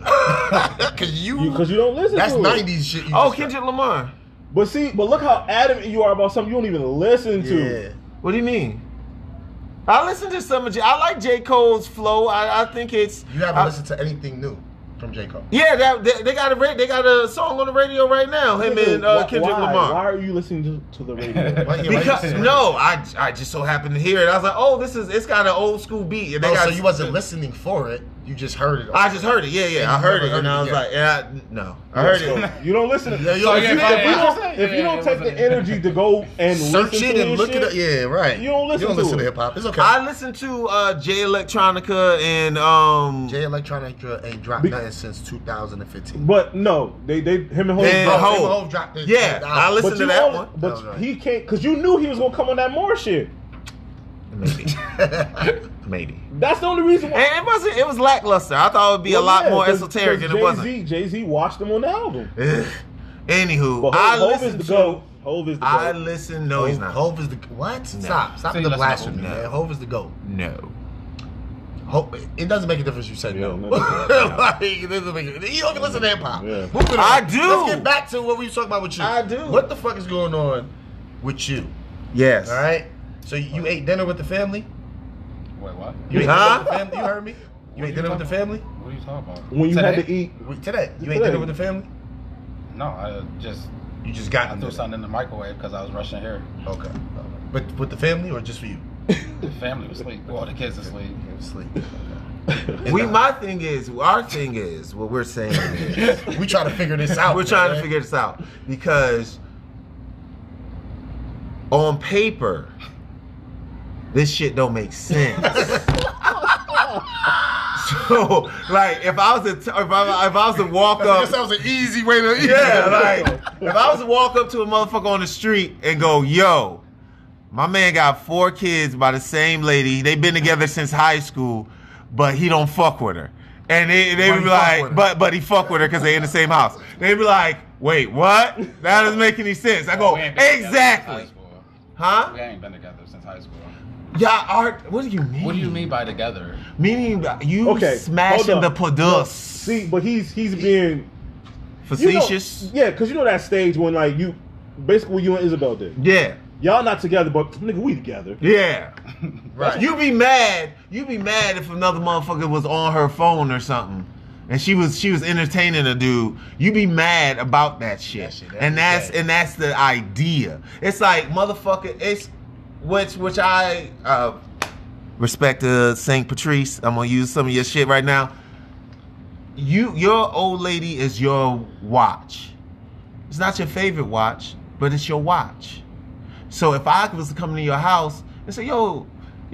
<laughs> Cause you, because you don't listen that's to it. 90s shit. You Oh, just Kendrick Lamar. But see, but look how adamant you are about something you don't even listen to. Yeah. What do you mean? I listen to some of J. I like J. Cole's flow. I, I think it's. You haven't I- listened to anything new from J Cole. Yeah, that, they, they got a they got a song on the radio right now. Him and uh, Kendrick why? Lamar. Why are you listening to, to the radio? <laughs> Why- Because no, I I just so happened to hear it. I was like, oh, this is it's got an old school beat. And they Oh, got so you wasn't listening for it. You just heard it. I just heard it. Yeah, yeah, I heard never it, and heard I was yet. like, yeah, no, I heard it. You don't listen. To, Yeah, you so don't if you, if you don't, if you don't it take the energy to go and Search listen it and this look shit, it up. Yeah, right. You don't listen You don't to listen to it. hip hop. It's okay. I listen to uh, Jay Electronica and um Jay Electronica ain't dropped Be- nothing since 2015. But no, they they him and Hov. And Bro, Hov. Hov dropped this Yeah, shit I out. listened to that one. But That was right. he can't because you knew he was gonna come on that more shit. maybe, <laughs> <laughs> maybe. That's the only reason why. And it wasn't. It was lackluster. I thought it would be a lot more esoteric, and it wasn't. Jay Z watched him on the album. Ugh. Anywho, But I Hov, Hov is listened the to. goat. Hov is the I listen. No, he's not. Hov is the what? Stop, stop See, the listen, blasphemy, no. man. Hov is the goat. No. Hov, it doesn't make a difference. You said Yeah, no. no. <laughs> like, it doesn't make a, you don't even listen to hip hop. Yeah. I do. Let's get back to what we were talking about with you. I do. What the fuck is going on with you? Yes. All right. So you ate dinner with the family. Wait, what? You ate Huh? dinner with the family. You heard me. You What are ate dinner with the talking family. What are you talking about? when you Today? had to eat. Wait, Today. You ate Today. dinner with the family. No, I just You just got I them threw something in the microwave because I was rushing here. Okay. But with the family or just for you? The family was asleep. Well, the kids asleep. Sleep. We. My thing is. Our thing is. What we're saying is. <laughs> we try to figure this out. We're trying to figure this out because on paper, this shit don't make sense. <laughs> so, like, if I was to, if I, if I was to walk up, that was an easy way to. yeah, like, if I was to walk up to a motherfucker on the street and go, "Yo, my man got four kids by the same lady. They've been together since high school, but he don't fuck with her." And they, they would be like, "But but he fuck with her because they in the same house." They'd be like, "Wait, what? That doesn't make any sense." I go, oh, We ain't been together since high "Exactly, huh? We ain't been together since high school. Yeah, art. What do you mean? What do you mean by together? Meaning you Okay, smashing the up. puddus. See, but he's he's being you know- facetious. yeah, because you know that stage when like you basically what you and Isabel did. yeah. Y'all not together, but nigga, we together. Yeah. <laughs> Right. You be mad. You be mad if another motherfucker was on her phone or something. And she was she was entertaining a dude. You be mad about that shit. That shit, that and that's bad. and that's the idea. It's like motherfucker, it's which which I uh respect to Saint Patrice. I'm gonna use some of your shit right now. You your old lady is your watch. It's not your favorite watch, but it's your watch. So if I was to come to your house and say, "Yo,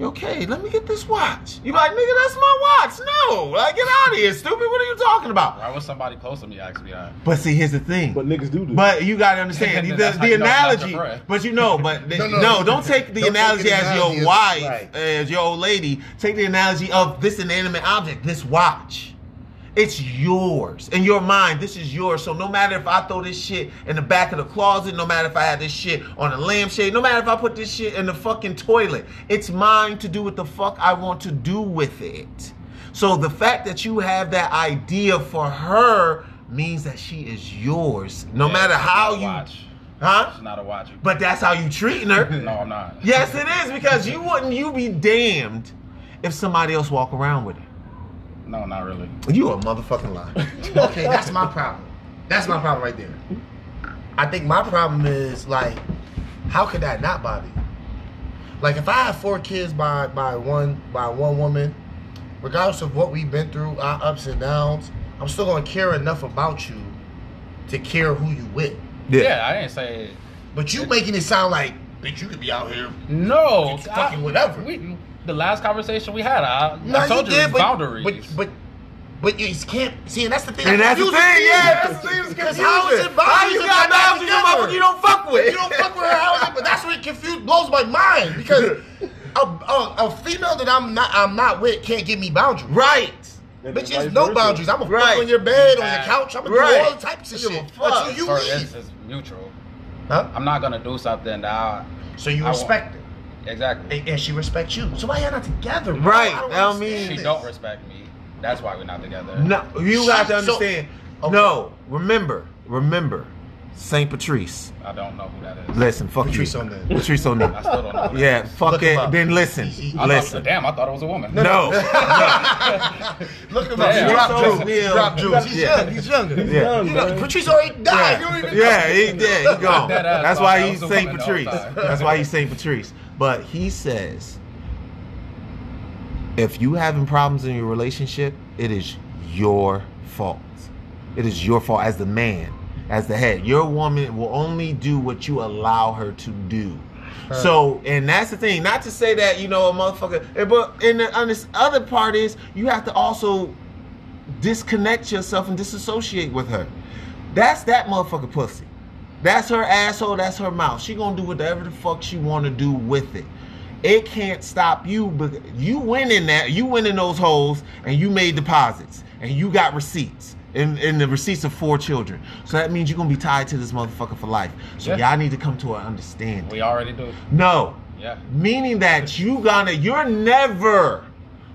okay? Let me get this watch," you like, "Nigga, that's my watch." No, like get out of here, stupid. What are you talking about? Why would somebody close to me ask me that? But see, here's the thing. But nniggas do do. But you gotta understand <laughs> the, That's the, how you know it's not analogy. But you know, but <laughs> the- No, no, no. don't take the Don't analogy the as analogy your wife, right. as your old lady. Take the analogy of this inanimate object, this watch. It's yours. In your mind, this is yours. So no matter if I throw this shit in the back of the closet, no matter if I had this shit on a lampshade, no matter if I put this shit in the fucking toilet, it's mine to do what the fuck I want to do with it. So the fact that you have that idea for her means that she is yours. No Yeah, matter how you watch. Huh? She's not a watcher. But that's how you treating her. <laughs> no, I'm not. Yes, it is because you wouldn't. You be damned if somebody else walk around with it. No, not really. You a motherfucking lie. <laughs> okay, that's my problem. That's my problem right there. I think my problem is like, how could that not bother you? Like if I have four kids by by one by one woman, regardless of what we've been through, our ups and downs, I'm still gonna care enough about you to care who you with. Yeah, I didn't say. But you making it sound like, bitch, you could be out here. No, It's fucking whatever. We, the last conversation we had, I, No, I told you, did, it's but, boundaries. But but but you can't see, and that's the thing. And that's the thing, yeah, that's the thing Because how is it How boundaries you got boundaries, you motherfucker you don't fuck with? You don't fuck with her, how is it? But that's what confused blows my mind because a, a, a female that I'm not I'm not with can't give me boundaries. Right. And Bitch, then there's no versa. boundaries. I'm gonna Right. fuck on your bed, on your couch. I'm gonna Right. do all types of shit fuck. until you For- it's, it's mutual. Huh? I'm not gonna do something that I, So you I won't- respect her, exactly. and, and she respects you. So why are y'all not together? bro? Right, I don't I understand mean- She this. don't respect me. That's why we're not together. No, you have to So- understand. okay. No, remember, remember, Saint Patrice. I don't know who that is. Listen, fuck Patrice you. O'Neal. Patrice O'Neal. I still don't know. Yeah, That is. fuck Look it. Then listen, He- he- I listen. Thought, damn, I thought it was a woman. No, <laughs> Look him Yeah. up. He dropped jewels. O'Neal. Dropped jewels. He's Yeah. young. He's younger. He's Yeah. young, You know, man. Patrice already died. You don't even know. yeah, he did. He gone. That That's why that he's Saint woman the whole Patrice. That's why he's Saint Patrice. But he says, if you having problems in your relationship, it is your fault. It is your fault as the man, as the head. Your woman will only do what you allow her to do. So, and that's the thing. Not to say that you know a motherfucker, eh, but and the, and this other part is you have to also disconnect yourself and disassociate with her. That's that motherfucker pussy. That's her asshole. That's her mouth. She gonna do whatever the fuck she want to do with it. It can't stop you. But you went in that. You went in those holes and you made deposits and you got receipts. And, and the receipts of four children. So that means you're gonna be tied to this motherfucker for life. So Yeah. y'all need to come to an understanding. We already do. No. Yeah. Meaning that you gonna you're never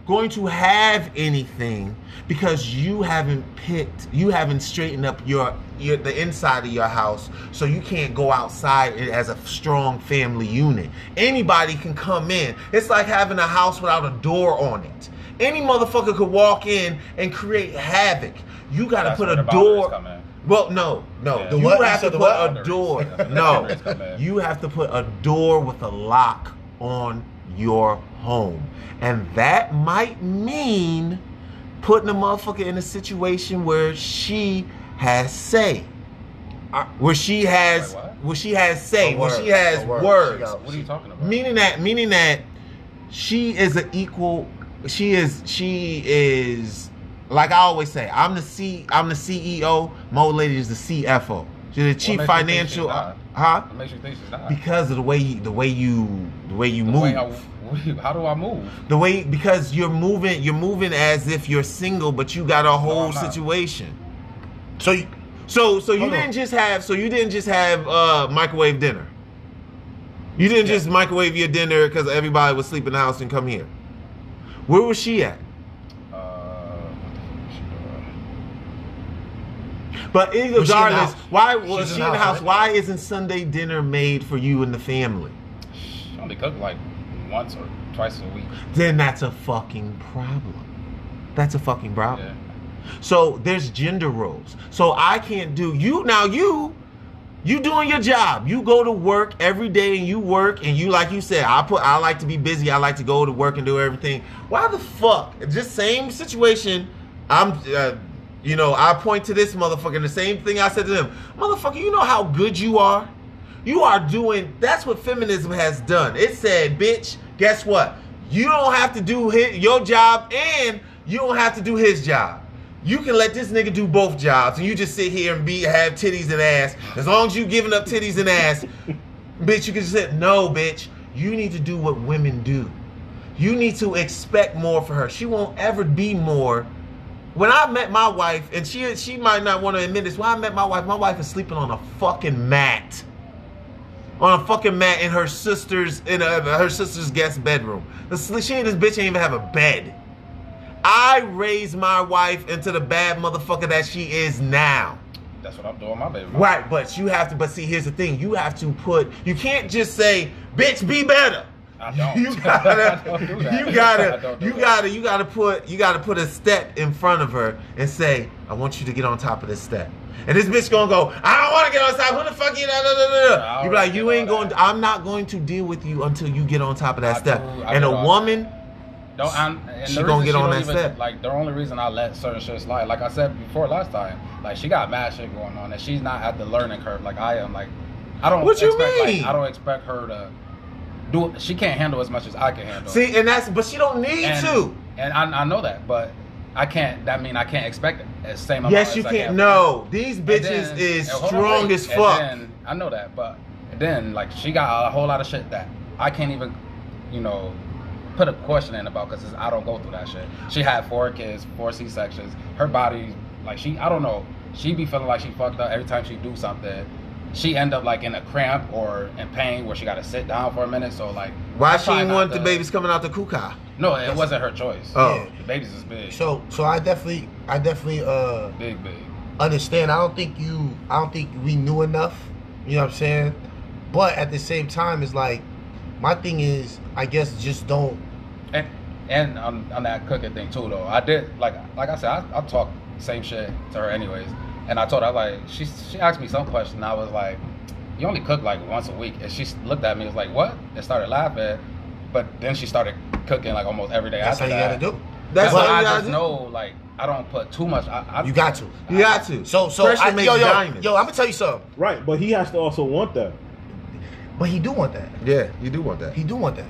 going to have anything because you haven't picked you haven't straightened up your your the inside of your house so you can't go outside as a strong family unit. Anybody can come in. It's like having a house without a door on it. Any motherfucker could walk in and create havoc. You got to put a door. Well, no, no. Yeah. The You what? have You to the put what? a door. <laughs> That's where the No, boundaries come in. you have to put a door with a lock on your home, and that might mean putting a motherfucker in a situation where she has say, I- where she has, what? where she has say, where she has word. words. She got- What are you talking about? Meaning that, meaning that she is an equal. She is. She is. Like I always say, I'm the C. I'm the CEO. Mo Lady is the CFO. She's the chief financial. Huh? What makes you think she's not? Because of the way you, the way you, the way you The move. way I- <laughs> what do you- how do I move? the way because you're moving. You're moving as if you're single, but you got a whole I'm situation. So you, So so you didn't just have so you didn't just have uh microwave dinner. You didn't Yeah. just microwave your dinner because everybody was sleeping in the house and come here. Where was she at? Uh, what the fuck is she doing? But Was she in the regardless, house? why was in she the in the house, house? right? Why isn't Sunday dinner made for you and the family? She only cooked like once or twice a week. Then that's a fucking problem. That's a fucking problem. Yeah. So there's gender roles. So I can't do you now you you doing your job. You go to work every day and you work and you like you said, I put I like to be busy. I like to go to work and do everything. Why the fuck? Just same situation. I'm uh, you know, I point to this motherfucker and the same thing I said to them. Motherfucker, you know how good you are? You are doing that's what feminism has done. It said, bitch, guess what? You don't have to do his, your job and you don't have to do his job. You can let this nigga do both jobs and you just sit here and be have titties and ass. As long as you giving up titties and ass, <laughs> bitch, you can just say, no, bitch, you need to do what women do. You need to expect more for her. She won't ever be more when I met my wife, and she she might not want to admit this. When I met my wife, my wife is sleeping on a fucking mat, on a fucking mat in her sister's in a, her sister's guest bedroom. She ain't this bitch ain't even have a bed. I raised my wife into the bad motherfucker that she is now. That's what I'm doing, my baby. Right, but you have to. But see, here's the thing: you have to put. You can't just say, "Bitch, be better." I don't. You gotta. <laughs> Don't do that. You gotta. don't You that. gotta. You gotta put. You gotta put a step in front of her and say, "I want you to get on top of this step." And this bitch gonna go, I don't want to get on top. Who the fuck you? Da, da, da, da. You be like, you ain't going. that. I'm not going to deal with you until you get on top of that I step. do- and a woman, Don't, I'm, and She the gonna get on that even, step. Like the only reason I let certain shit slide, like I said before last time, like she got mad shit going on, and she's not at the learning curve like I am. Like I don't. What you expect, mean? Like, I don't expect her to do. She can't handle as much as I can handle. see, and that's. But she don't need and, to. And I, I know that, but I can't. That mean I can't expect the same amount. Yes, you can't. can. No, these bitches then- is hold on, strong as fuck. then- I know that, but then like she got a whole lot of shit that I can't even, you know, put a question in about because I don't go through that shit. She had four kids, four C sections. Her body, like she, I don't know, she be feeling like she fucked up every time she do something. She end up like in a cramp or in pain where she got to sit down for a minute. So like, Why she didn't want the to- babies coming out the kuka? No, it wasn't her choice. Oh. Yeah. the babies is big, So so I definitely I definitely uh big, big. understand. I don't think you I don't think we knew enough. You know what I'm saying? But at the same time it's like my thing is I guess just don't And and on, on that cooking thing too though. I did like like I said, I, I talk same shit to her anyways. And I told her like she she asked me some question and I was like, You only cook like once a week and she looked at me and was like, What? And started laughing. But then she started cooking like almost every day that's how you that. gotta do. That's but all I gotta just do. know like I don't put too much I, I You got to. You got to. So so Pressure I, makes yo yo diamonds. yo I'm gonna tell you something. Right, but he has to also want that. But he do want that. Yeah, you do want that. He do want that.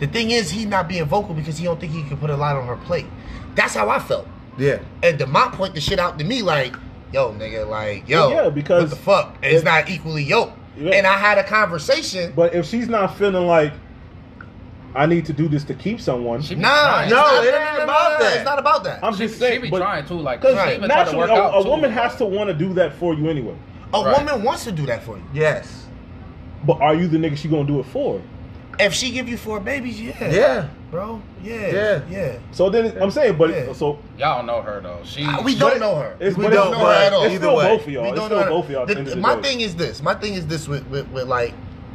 The thing is he not being vocal because he don't think he can put a lot on her plate. That's how I felt. Yeah. And Demont point the shit out to me like, yo, nigga, like, yo, Yeah, because what the fuck? And it's not equally yoked. Yeah. And I had a conversation. But if she's not feeling like I need to do this to keep someone, She Nah, it's No, not, it ain't about that. It's not about that. I'm she, just she saying. be but- trying too, like Because she even try to naturally, work a, out a too, woman has to want to do that for you anyway. a Right. woman wants to do that for you. Yes. But are you the nigga she gonna do it for? If she give you four babies, yeah. Yeah. Bro, yeah. Yeah. Yeah. So then I'm saying, but Yeah. so Y'all don't know her though. She Uh, we don't know her. it's- we don't know her at all. It's still way. both of y'all. We don't still know both of y'all. the The- end of the my day. thing is this. My thing is this with, with, with like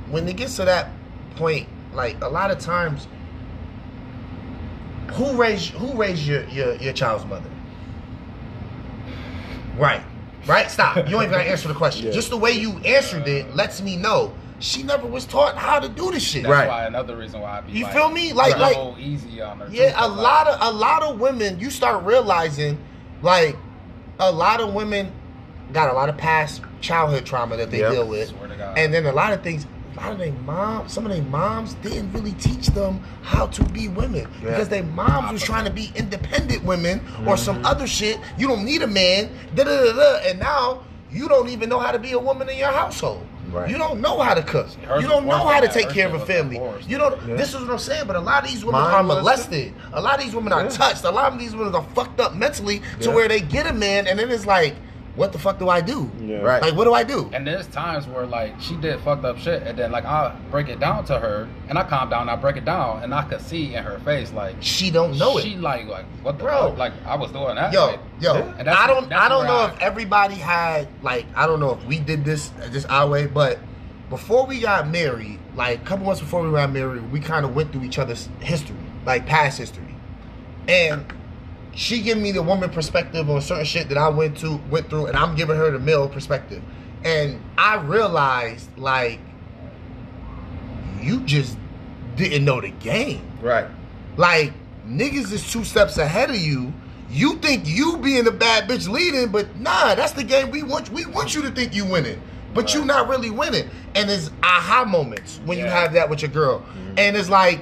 when it gets to that point, like a lot of times who raised who raised your, your, your child's mother? Right. Right? Stop. You don't even gotta answer the question. <laughs> Yeah. Just the way you answered it lets me know she never was taught how to do this shit. That's Right. why another reason why I be You like, feel me? Like- a like- little easy on her. too, Yeah, a 'cause, like, lot of a lot of women. You start realizing, like, a lot of women got a lot of past childhood trauma that they Yep. deal with, Swear to God. and then a lot of things. A lot of their moms, some of their moms didn't really teach them how to be women Yeah. because their moms was trying to be independent women or some Mm-hmm. other shit. You don't need a man, da da da da. And now you don't even know how to be a woman in your household. Right. You don't know how to cook. Hers You don't know how to take care of a family. divorced. You know, Yeah. this is what I'm saying. But a lot of these women Mine are was too. molested. A lot of these women are touched. A lot of these women are fucked up mentally to Yeah. where they get a man, and then it's like, what the fuck do I do? Yeah. Right. Like, what do I do? And there's times where like she did fucked up shit, and then like I break it down to her, and I calm down, and I break it down, and I could see in her face like She don't know She it. She like like what the Bro. fuck? Like I was doing that. Yo, like, yo, And that's- I don't, that's I don't know I- if everybody had like, I don't know if we did this uh, just our way, but before we got married, like a couple months before we got married, we kind of went through each other's history, like past history, and she gave me the woman perspective on certain shit that I went to went through, and I'm giving her the male perspective, and I realized like, you just didn't know the game. Right. Like niggas is two steps ahead of you. You think you being a bad bitch leading, but nah, that's the game we want. We want you to think you winning, but you not really winning. And it's aha moments when you have that with your girl, mm-hmm. and it's like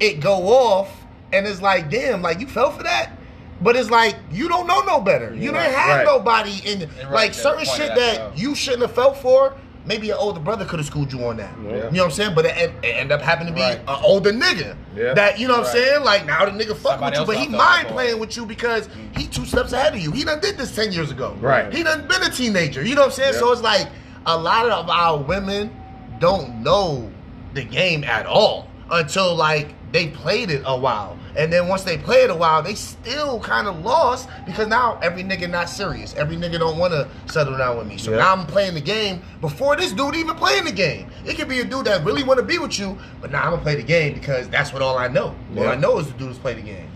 it go off, and it's like damn, like you fell for that. But it's like you don't know no better. You Yeah. didn't have Right. nobody in right, like certain shit that that out. you shouldn't have felt for. maybe an older brother could have schooled you on that. Yeah. You know what I'm saying? But it, it, it ended up happening to be Right. an older nigga. Yeah. That you know what I'm saying? Like now the nigga fuck Somebody with you, but he mind playing with you because he two steps ahead of you. He done did this ten years ago. Right. He done been a teenager. You know what I'm saying? Yeah. So it's like a lot of our women don't know the game at all until like they played it a while. And then once they play it a while, they still kind of lost because now every nigga not serious. Every nigga don't want to settle down with me. So Yeah. now I'm playing the game before this dude even playing the game. It could be a dude that really want to be with you, but now I'm gonna play the game because that's what all I know. All I know is the dude is play the game.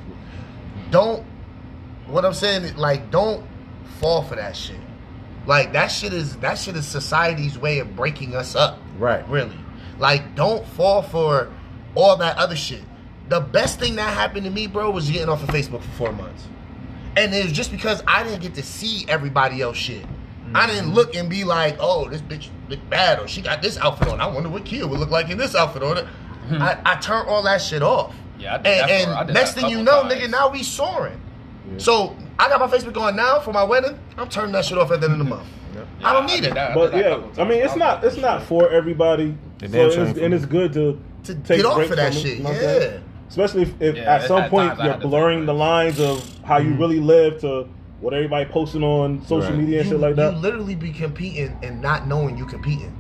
Don't. What I'm saying, is, like, don't fall for that shit. Like that shit is that shit is society's way of breaking us up. Right. Really. Like, don't fall for all that other shit. The best thing that happened to me, bro, was getting off of Facebook for four months. And it was just because I didn't get to see everybody else shit. I mm-hmm. didn't look and be like, oh, this bitch look bad, or she got this outfit on. I wonder what Kia would look like in this outfit on it. Hmm. I, I turned all that shit off. Yeah, I did and, that and I did next that thing you know, couple nigga, now we soaring. So I got my Facebook on now for my wedding. I'm turning that shit off at the end of the month. <laughs> I don't need did it. that- I But did that a yeah, I mean, it's not it's not for everybody. So it's, sure ain't for and it's good to To take get off breaks of that shit, you know what yeah. Especially if, if Yeah, at some had point you're blurring the lines of how you mm-hmm. really live to what everybody posting on social Right. media and you, shit like that. You literally be competing and not knowing you competing.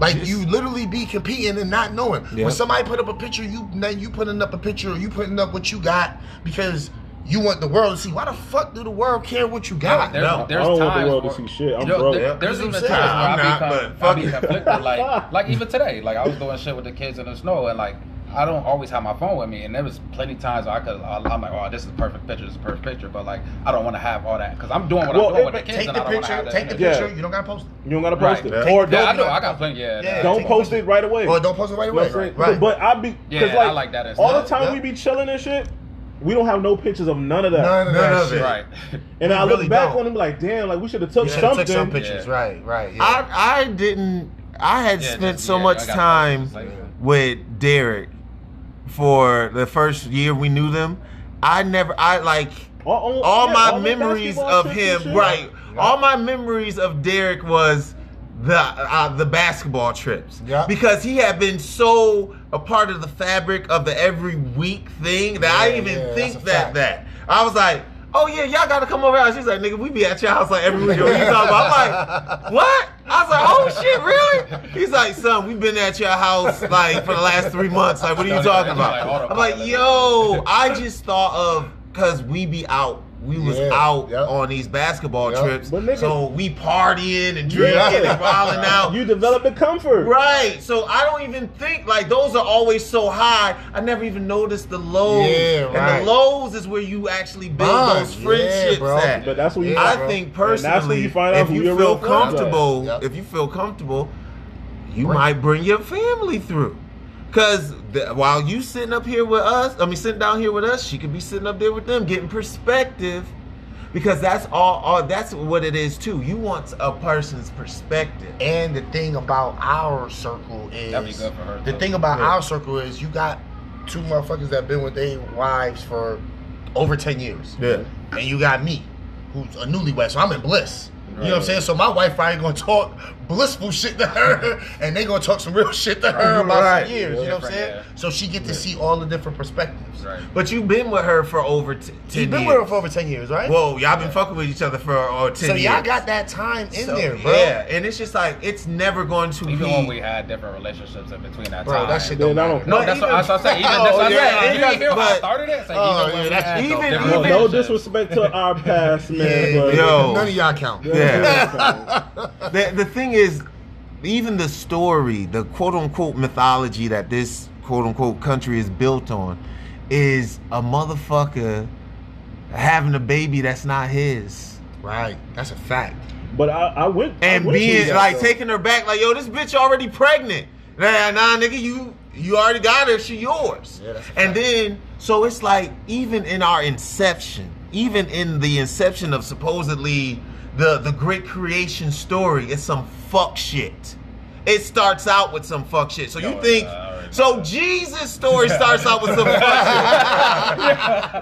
Like Just- you literally be competing and not knowing. Yeah. When somebody put up a picture, you then you putting up a picture, or you putting up what you got because you want the world to see. Why the fuck do the world care what you got? There's, No, there's I don't want the times world to see shit. I'm you know, broke. there- there's even what times I'm where. I I'm be, not, con- but I fuck be conflicted. Like, <laughs> like even today, like I was doing shit with the kids in the snow, and like I don't always have my phone with me, and there was plenty times where I could. I'm like, oh, this is a perfect picture. This is a perfect picture, but like I don't want to have all that because I'm doing what Well, I'm doing it- with the kids, Take and the I don't want to picture. Take the energy. Yeah. picture. You don't gotta post it. You don't gotta post Right. it, Yeah. or Yeah, I don't know. I got plenty. Yeah, Yeah. yeah. don't post it right away. Or don't post it right away. what Right. right. But I be Yeah, because I like, like that as all well. the time Yeah. we be chilling and shit. We don't have no pictures of none of that. None of None that of shit. it. right. and We I look back on them like, damn, like we should have took something. took some pictures. Right. Right. I I didn't. I had spent so much time just like that. with Derek for the first year we knew them. I never. I like All, all- all yeah, my all memories of him. Right. All my memories of Derek was the uh, the basketball trips Yeah. because he had been so a part of the fabric of the every week thing that I Yeah, even yeah, think that fact. that I was like. Oh yeah, y'all gotta come over. here. She's like, nigga, we be at your house like every week. What you talking about? I'm like, what? I was like, oh shit, really? He's like, son, we've been at your house like for the last three months. Like, what are you talking about? I'm like, yo, I just thought of because we be out. We was Yeah, out yep. on these basketball Yep. trips, But nigga- so we partying and drinking Yeah. and wilding out. <laughs> You develop the comfort. Right, so I don't even think like those are always so high. I never even noticed the lows, Yeah, right. and the lows is where you actually build Bond, those yeah, friendships bro. at. But that's what you. Yeah, I bro. think And that's when personally, you find out if you feel real friends are. comfortable, Yep. if you feel comfortable, you might bring your family through. Cause the, while you sitting up here with us, I mean sitting down here with us, she could be sitting up there with them, getting perspective. Because that's all, all that's what it is too. You want a person's perspective. And the thing about our circle is That'd be good for her, The thing about Yeah. our circle is you got two motherfuckers that been with their wives for over ten years. Yeah. And you got me, who's a newlywed, so I'm in bliss. You know what I'm saying? So my wife probably gonna talk blissful shit to her, and they gonna talk some real shit to her about Right. some years. You know what I'm saying? yeah. So she get to see all the different perspectives. Right. But you've been with her for over t- ten You've been years. with her for over ten years, right? Whoa, y'all been fucking with each other for uh, ten so years. y'all got that time in So, there, bro. Yeah, and it's just like it's never going to Even be. when we had different relationships in between that Bro, time. that shit don't I matter. don't- No, that's what, even- that's what I'm saying. Even, Oh, that's what I'm yeah, saying. it You didn't hear how I but- started it? Say, Oh, even yeah, that's- had even- those even- different no disrespect to our <laughs> past, man. Yo. none of y'all count. Yeah. <laughs> the, the thing is, even the story, the quote unquote mythology that this quote unquote country is built on, is a motherfucker having a baby that's not his. Right, that's a fact. But I, I went And went being that, like though. taking her back, like, yo, this bitch already pregnant. Nah, nah, nigga, you you already got her, she yours. Yeah, that's and then so it's like even in our inception, even in the inception of supposedly the the great creation story, is some fuck shit. It starts out with some fuck shit. So you Oh, think yeah, I already so Jesus' story starts out with some <laughs> fuck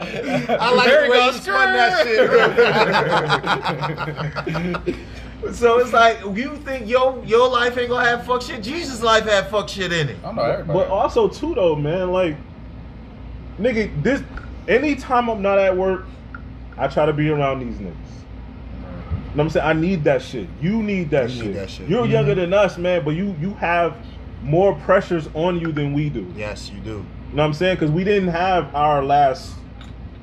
shit. I like There the way you spun that shit. <laughs> So it's like you think your your life ain't gonna have fuck shit. Jesus' life had fuck shit in it. I don't know everybody. But also too though, man, like nigga, this anytime I'm not at work, I try to be around these niggas. You know what I'm saying? I need that shit. You need that, You shit. need that shit. You're Mhm. younger than us, man, but you you have more pressures on you than we do. Yes, you do. You know what I'm saying? Because we didn't have our last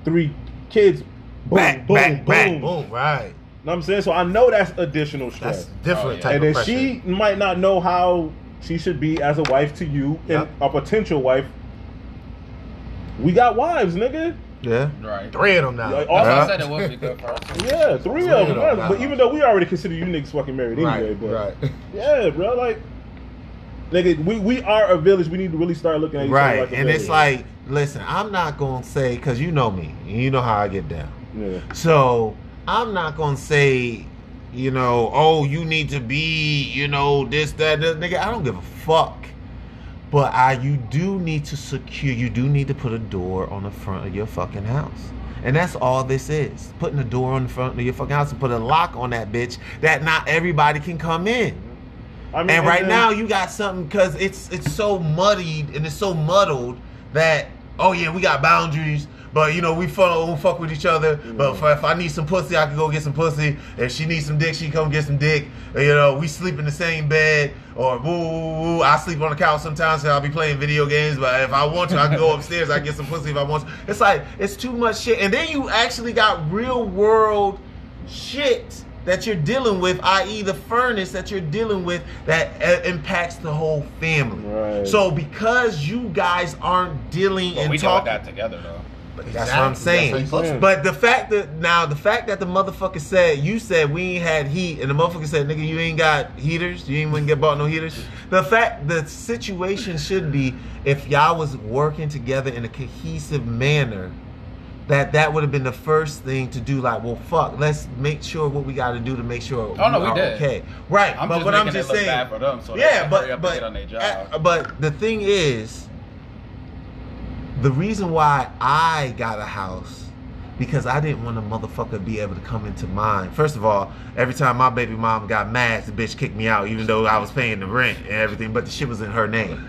three kids. Boom, Back, boom, back, boom. back, You know Boom, right. what I'm saying? So I know that's additional That's stress. different Oh, yeah. type and of then pressure. she might not know how she should be as a wife to you Yep. and a potential wife. We got wives, nigga. Yeah. right. Three of them now. Like, That's Yeah. I said it would be good for us. <laughs> Yeah, three Three of of them. them But even though we already consider you niggas fucking married anyway, right, but right. <laughs> yeah, bro, like, nigga, we, we are a village. We need to really start looking at each other Right. like a and it's like, listen, I'm not gonna say because you know me, and you know how I get down. yeah. So I'm not gonna say, you know, oh, you need to be, you know, this, that, this. nigga. I don't give a fuck. But I, you do need to secure. You do need to put a door on the front of your fucking house, and that's all this is. Putting a door on the front of your fucking house and put a lock on that bitch that not everybody can come in. I mean, And right then- now you got something because it's it's so muddied and it's so muddled that oh yeah we got boundaries, but you know we fuck, we fuck with each other. But if, if I need some pussy, I can go get some pussy. If she needs some dick, she come get some dick. You know we sleep in the same bed or woo woo woo. I sleep on the couch sometimes, so I'll be playing video games. But if I want to, I can go upstairs. I get some pussy if I want. to. It's like it's too much shit. And then you actually got real world shit that you're dealing with, i.e., the furnace that you're dealing with that uh, impacts the whole family. Right. So because you guys aren't dealing But and we dealt with talking, that together though. That's what I'm saying. That's how you. But the fact that now the fact that the motherfucker said you said we ain't had heat and the motherfucker said nigga you ain't got heaters you ain't wouldn't get bought no heaters. The fact the situation should be if y'all was working together in a cohesive manner. That that would have been the first thing to do. Like, well, fuck. Let's make sure what we got to do to make sure. Oh, no, we are did. Okay, right. I'm but what I'm just saying, them, so yeah, but hurry up and but get on their job. but the thing is, the reason why I got a house because I didn't want a motherfucker be able to come into mine. First of all, every time my baby mom got mad, the bitch kicked me out, even though I was paying the rent and everything, but the shit was in her name.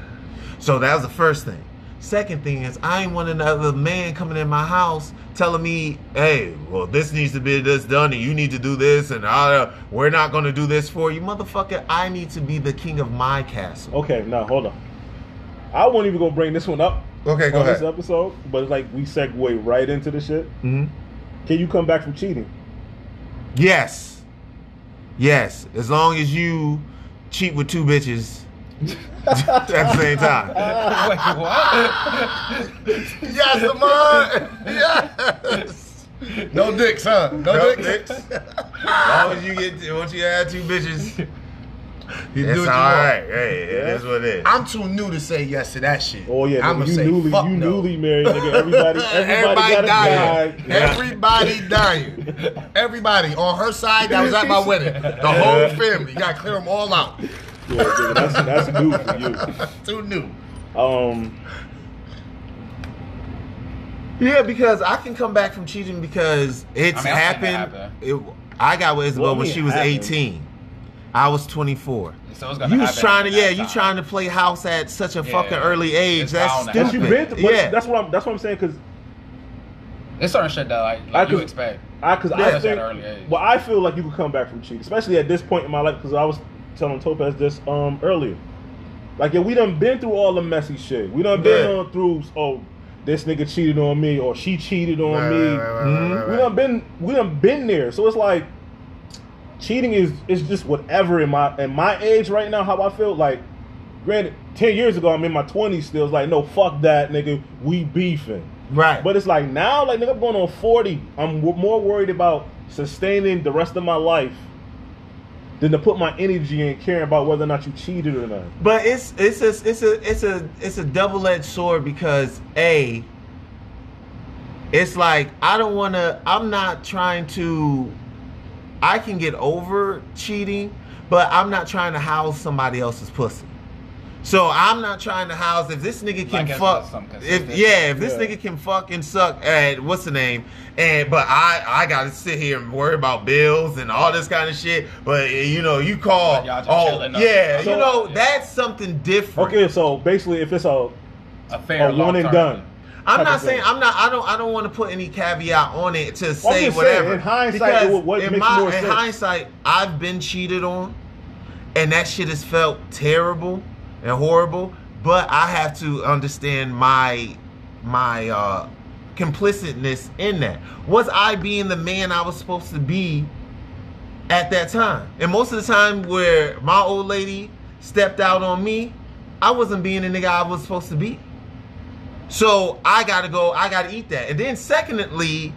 So that was the first thing. Second thing is, I ain't want another man coming in my house telling me, "Hey, well, this needs to be this done, and you need to do this, and uh, we're not gonna do this for you, motherfucker. I need to be the king of my castle." Okay, now hold on. I won't even go bring this one up Okay, go on this episode, but it's like we segue right into the shit. Mm-hmm. Can you come back from cheating? Yes. Yes. As long as you cheat with two bitches <laughs> at the same time. <laughs> Wait, what? yes, Lamar. Yes. No dicks, huh? No, No dicks. dicks. As long as you get once you add two bitches, You do it's what all you want. right. Hey, it is what it is. I'm too new to say yes to that shit. Oh yeah, I'm nigga, gonna you say newly you no. newly married, nigga. <laughs> Everybody, everybody, got a dying. guy. Yeah. Everybody dying. Everybody on her side that was at my wedding. The whole family. You gotta clear them all out. Yeah, nigga, that's that's new for you. <laughs> Too new. Um, Yeah, because I can come back from cheating because it's I mean, I've seen that happened. It, I got with Isabel What when she was happen? 18. I was 24. So You was trying to, yeah, that you time. trying to play house at such a Yeah. fucking early age. It's That's bound to stupid. you been, to, but yeah, that's what I'm that's what I'm saying. Cause There's certain shit that like, I like you expect. I, cause Yeah. I At an think, early age. well, I feel like you could come back from cheating, especially at this point in my life. Cause I was telling Topaz this um earlier. Like, yeah, we done been through all the messy shit. We done been Yeah. on through. Oh, this nigga cheated on me, or she cheated on Right, me. right, right, right, Mhm. right, we right. done been we done been there. So it's like cheating is is just whatever in my in my age right now. How I feel like. Granted, ten years ago I'm in my twenties still. It's like no, fuck that, nigga. We beefing. right. But it's like now, like nigga, I'm going on forty. I'm w- more worried about sustaining the rest of my life than to put my energy in caring about whether or not you cheated or not. But it's it's a it's a it's a it's a double edged sword because a it's like I don't want to I'm not trying to I can get over cheating, but I'm not trying to house somebody else's pussy. So I'm not trying to house if this nigga can Like, fuck. If yeah, if this Yeah. nigga can fuck and suck at what's the name, and but I I gotta sit here and worry about bills and all this kind of shit. But you know, you call y'all just oh yeah, So- you know Yeah. that's something different. Okay, so basically, if it's a, A fair a one and long-term. done, I'm not saying. I'm not. I don't. I don't want to put any caveat on it to say saying, whatever. in hindsight, Because what in my more in hindsight, I've been cheated on, and that shit has felt terrible and horrible. But I have to understand my my uh complicitness in that. Was I being the man I was supposed to be at that time? And most of the time, where my old lady stepped out on me, I wasn't being the nigga I was supposed to be. So I gotta go, I gotta eat that. And then secondly,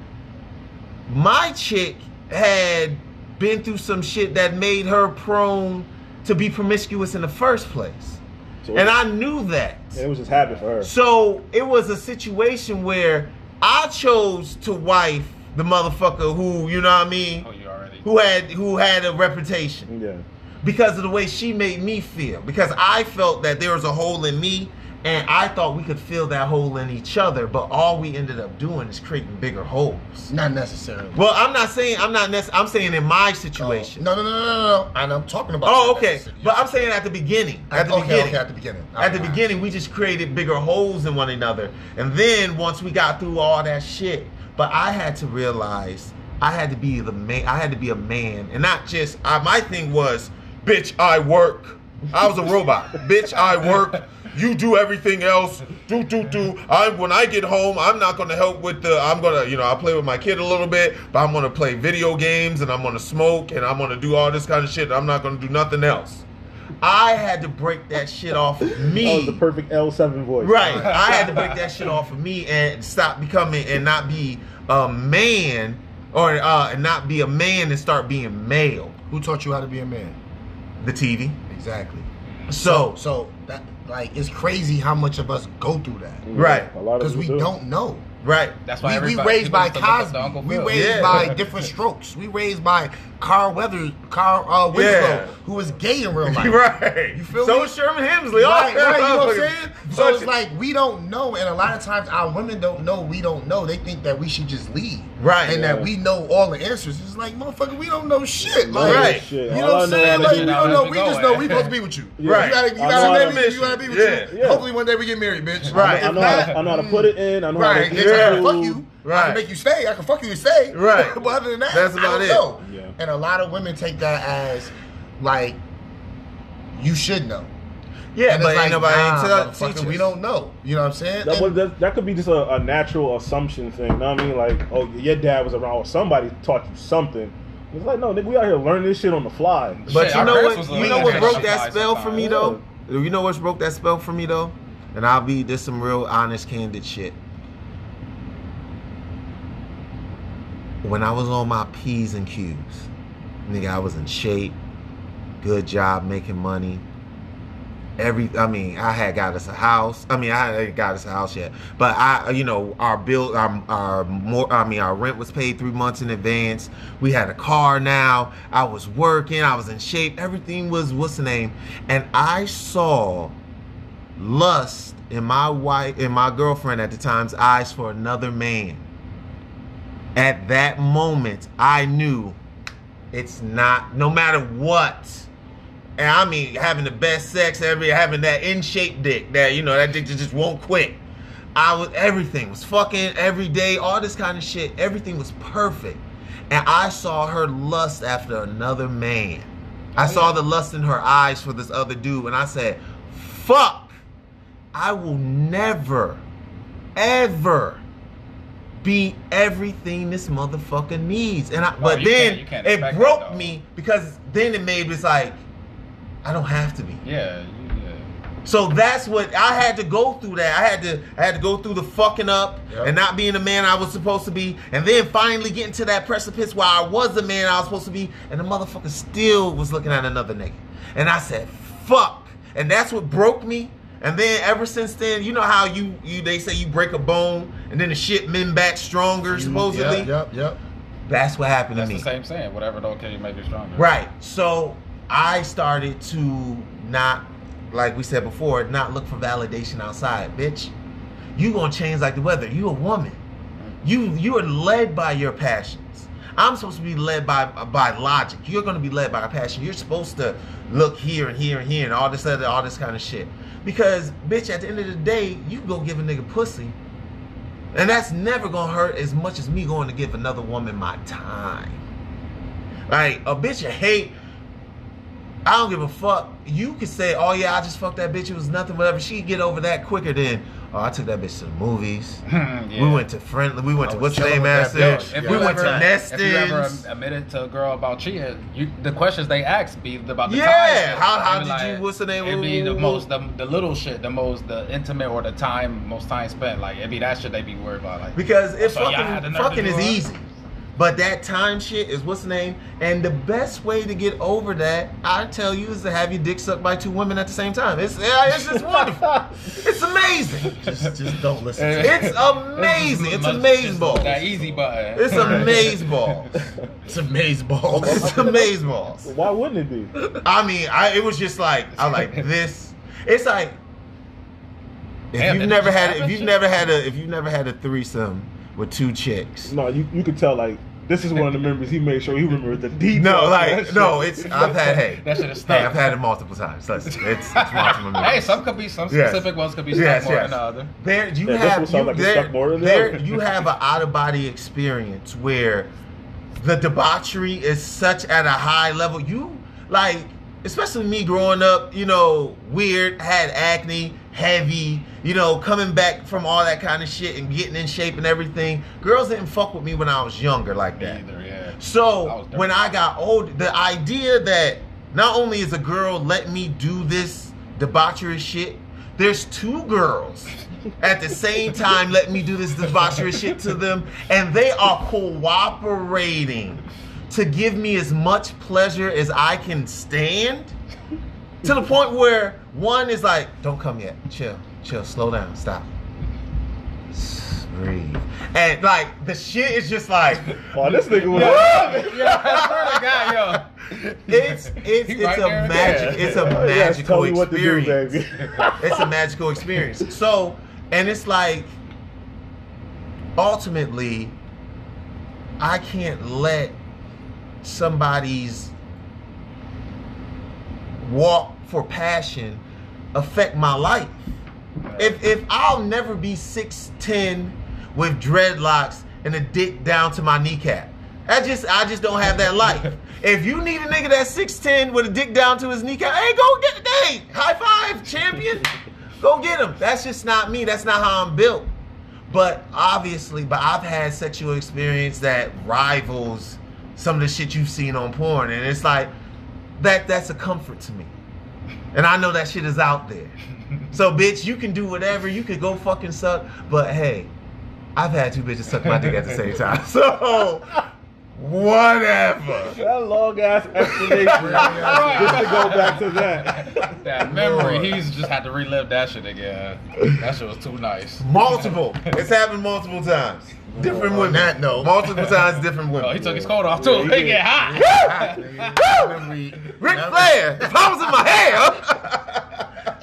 my chick had been through some shit that made her prone to be promiscuous in the first place. so And I knew that. it was just habit for her. So it was a situation where I chose to wife the motherfucker who, you know what I mean, Oh, you already. who had who had a reputation Yeah. because of the way she made me feel. Because I felt that there was a hole in me, and I thought we could fill that hole in each other. But all we ended up doing is creating bigger holes. Not necessarily. Well, I'm not saying I'm not. Nec- I'm saying in my Oh, situation. no, no, no, no, no, no. And I'm talking about. Oh, okay. But I'm saying at the beginning. At the okay, beginning. okay, at the beginning. At the Alright. beginning, we just created bigger holes in one another. And then once we got through all that shit, but I had to realize I had to be the man. I had to be a man, and not just. I, my thing was, bitch, I work. I was a robot. <laughs> bitch, I work. You do everything else. Do do do. I when I get home, I'm not gonna help with the. I'm gonna, you know, I'll play with my kid a little bit, but I'm gonna play video games and I'm gonna smoke and I'm gonna do all this kind of shit. I'm not gonna do nothing else. I had to break that shit off of <laughs> me. That was the perfect L7 voice. Right. <laughs> I had to break that shit off of me and stop becoming and not be a man or uh and not be a man and start being male. Who taught you how to be a man? The TV. Exactly. So, So that like it's crazy how much of us go through that Right. A lot because we do. don't know. Right. That's why We, we everybody- raised by used to look up to Cosby. We Phil. raised Yeah. by different strokes. We raised by Carl Weathers, Carl uh, Winslow, Yeah. who was gay in real <laughs> life. right. You feel me? so me? was Sherman Hemsley. Right, All <laughs> right, you know what I'm saying? So it's like we don't know, and a lot of times our women don't know. We don't know. They think that we should just leave, Right. And Yeah. that we know all the answers. It's like motherfucker, we don't know shit. Like, Right. Shit. You All know I what I'm saying? Like, we don't know. We just know man. we supposed to be with you. Right. You gotta, you I gotta how marry to me. You gotta be with Yeah, you. yeah. Hopefully one day we get married, bitch. Right. I If know, how not, to, I know how to put it in. I know Right, how to bitch, I can fuck you. I can make you stay. I can fuck you and stay. Right. <laughs> but other than that, That's I about don't it. know. Yeah. And a lot of women take that as like you should know. Yeah, and but it's like, ain't nobody nah, tell, motherfucker, we don't know. You know what I'm saying? That, And- that, that could be just a, a natural assumption thing. You know what I mean? Like, oh, your dad was around, or somebody taught you something. It's like, no, nigga, we out here learning this shit on the fly. But Shit, you know what? You know what broke that spell for me sometimes. though? You know what broke that spell for me though? And I'll be this some real honest, candid shit. When I was on my P's and Q's, nigga, I was in shape, good job making money. Every, I mean, I had got us a house. I mean, I hadn't got us a house yet, but I, you know, our bill, our, our more, I mean, our rent was paid three months in advance. We had a car now. I was working. I was in shape. Everything was, what's the name? And I saw lust in my wife, in my girlfriend at the time's eyes for another man. At that moment, I knew it's not, no matter what. And I mean, having the best sex ever, having that in shape dick, that you know, that dick just won't quit. I was everything was fucking every day, all this kind of shit. Everything was perfect, and I saw her lust after another man. I saw the lust in her eyes for this other dude, and I said, "Fuck! I will never, ever." Be everything this motherfucker needs, and I. Oh, but then can't- can't it expect that, broke me because then it made it like I don't have to be. Yeah, yeah. So that's what I had to go through. That I had to, I had to go through the fucking up Yep. and not being the man I was supposed to be, and then finally getting to that precipice where I was the man I was supposed to be, and the motherfucker still was looking at another nigga, and I said, "Fuck!" And that's what broke me. And then ever since then, you know how you, you they say you break a bone and then the shit mend back stronger supposedly. Yep, yep, yep. That's what happened That's to the me. same saying. Whatever don't kill you make you stronger. Right. So I started to not like we said before, not look for validation outside, bitch. You gonna change like the weather. You a woman. Mm-hmm. You you are led by your passions. I'm supposed to be led by by logic. You're gonna be led by a passion. You're supposed to look here and here and here and all this other all this kind of shit. Because bitch, at the end of the day, you go give a nigga pussy. And that's never gonna hurt as much as me going to give another woman my time. Like a bitch you hate. I don't give a fuck. You could say, "Oh yeah, I just fucked that bitch. It was nothing, whatever." She'd get over that quicker than, "Oh, I took that bitch to the movies. <laughs> Yeah. We went to friendly. We went I to what's the name, chilling with Master? bitch. If We went ever, to If you ever admitted to a girl about cheating, you the questions they ask be about the Yeah, time. how- how They be did you- what's the name? It'd be the most the, the little shit, the most the intimate or the time most time spent. Like it'd be that shit they be worried about. Like Because it's So y'all had the fucking fucking is it? easy. But that time shit is what's the name? And the best way to get over that, I tell you, is to have your dick sucked by two women at the same time. It's yeah, it's just wonderful. <laughs> It's amazing. Just, just don't listen to it. It's amazing. It's amazing balls. That easy button. It's amazing balls. It's amaze balls. It's amazing balls. Why wouldn't it be? I mean, I it was just like I like this. It's like if Damn, you've never had if you've shit? never had a if you've never had a threesome with two chicks. No, you you could tell like this is one of the memories he made sure he remembered the details. No, like that no, shit. it's I've had hey. That shit is Hey. I've had it multiple times. Listen, it's, it's <laughs> multiple Hey, some could be some Yes. specific ones could be stuck Yes, more yes. than the other. There, you Yeah, have you, like it's there, stuck more than there, you have an out of body experience where the debauchery is such at a high level. You like, especially me growing up, you know, weird, had acne, heavy, you know, coming back from all that kind of shit and getting in shape and everything. Girls didn't fuck with me when I was younger like that. either, yeah. So dirty. when I got old, the idea that not only is a girl let me do this debaucherous shit, there's two girls <laughs> at the same time letting me do this debaucherous shit to them, and they are cooperating to give me as much pleasure as I can stand. To the point where one is like, "Don't come yet. Chill, chill, slow down, stop." Breathe. And like the shit is just like <laughs> Oh, this nigga was. yeah, I swear to God, yo. <laughs> it's it's He it's right a there. magic Yeah. it's a Yes, tell magical me what to do, experience. baby. <laughs> it's a magical experience. So, and it's like ultimately I can't let somebody's walk for passion affect my life. If if I'll never be 6'10 with dreadlocks and a dick down to my kneecap. I just I just don't have that life. <laughs> If you need a nigga that's 6'10 with a dick down to his kneecap, hey, go get the hey, high five, champion. <laughs> Go get him. That's just not me. That's not how I'm built. But obviously, but I've had sexual experience that rivals some of the shit you've seen on porn. And it's like that that's a comfort to me. And I know that shit is out there. <laughs> So bitch, you can do whatever, you can go fucking suck, but hey, I've had two bitches suck my dick at the same time. <laughs> So whatever. That long ass explanation. <laughs> just to go back to that. That memory, he's just had to relive that shit again. That shit was too nice. Multiple. It's happened multiple times. Different On women. that note. multiple times, different women. Oh, he took his coat off too. Yeah, he he get hot. I remember he, Flair, if I was in my hair.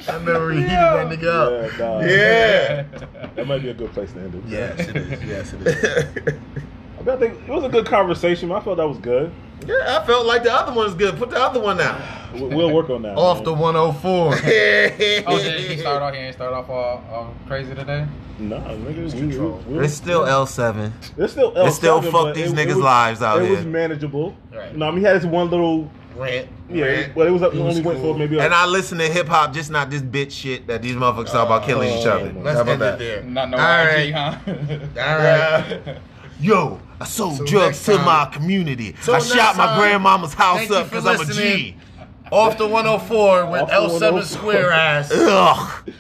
I remember he heated that nigga up. Yeah, dog. Yeah. That might be a good place to end it. Yes, it is. Yes, it is. <laughs> I, think it was a good conversation. I felt that was good. yeah, I felt like the other one was good. Put the other one out. We- We'll work on that. Off man. the 104. Oh, did <laughs> oh, he <laughs> start off? He ain't start off all, all crazy today. Nah, nigga. We, control. we, we, It's still L7. It's still It still L7, fuck these it- niggas' it was- lives out It here. was manageable. Right. No, I mean he had his one little Rant. yeah, rant. but it was, it It was only went for maybe. A, And I listen to hip hop, just not this bitch shit that these motherfuckers talk about killing oh, each other. Oh, Let's How about end it that? there. Not no All IG, right. huh? All right. <laughs> Yo, I sold So drugs to my community. So I shot my time, grandmama's house up because I'm a G. Off the 104 with Off the L7 104. square ass. Ugh.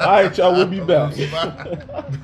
all right, y'all. We'll be back. Bye. <laughs>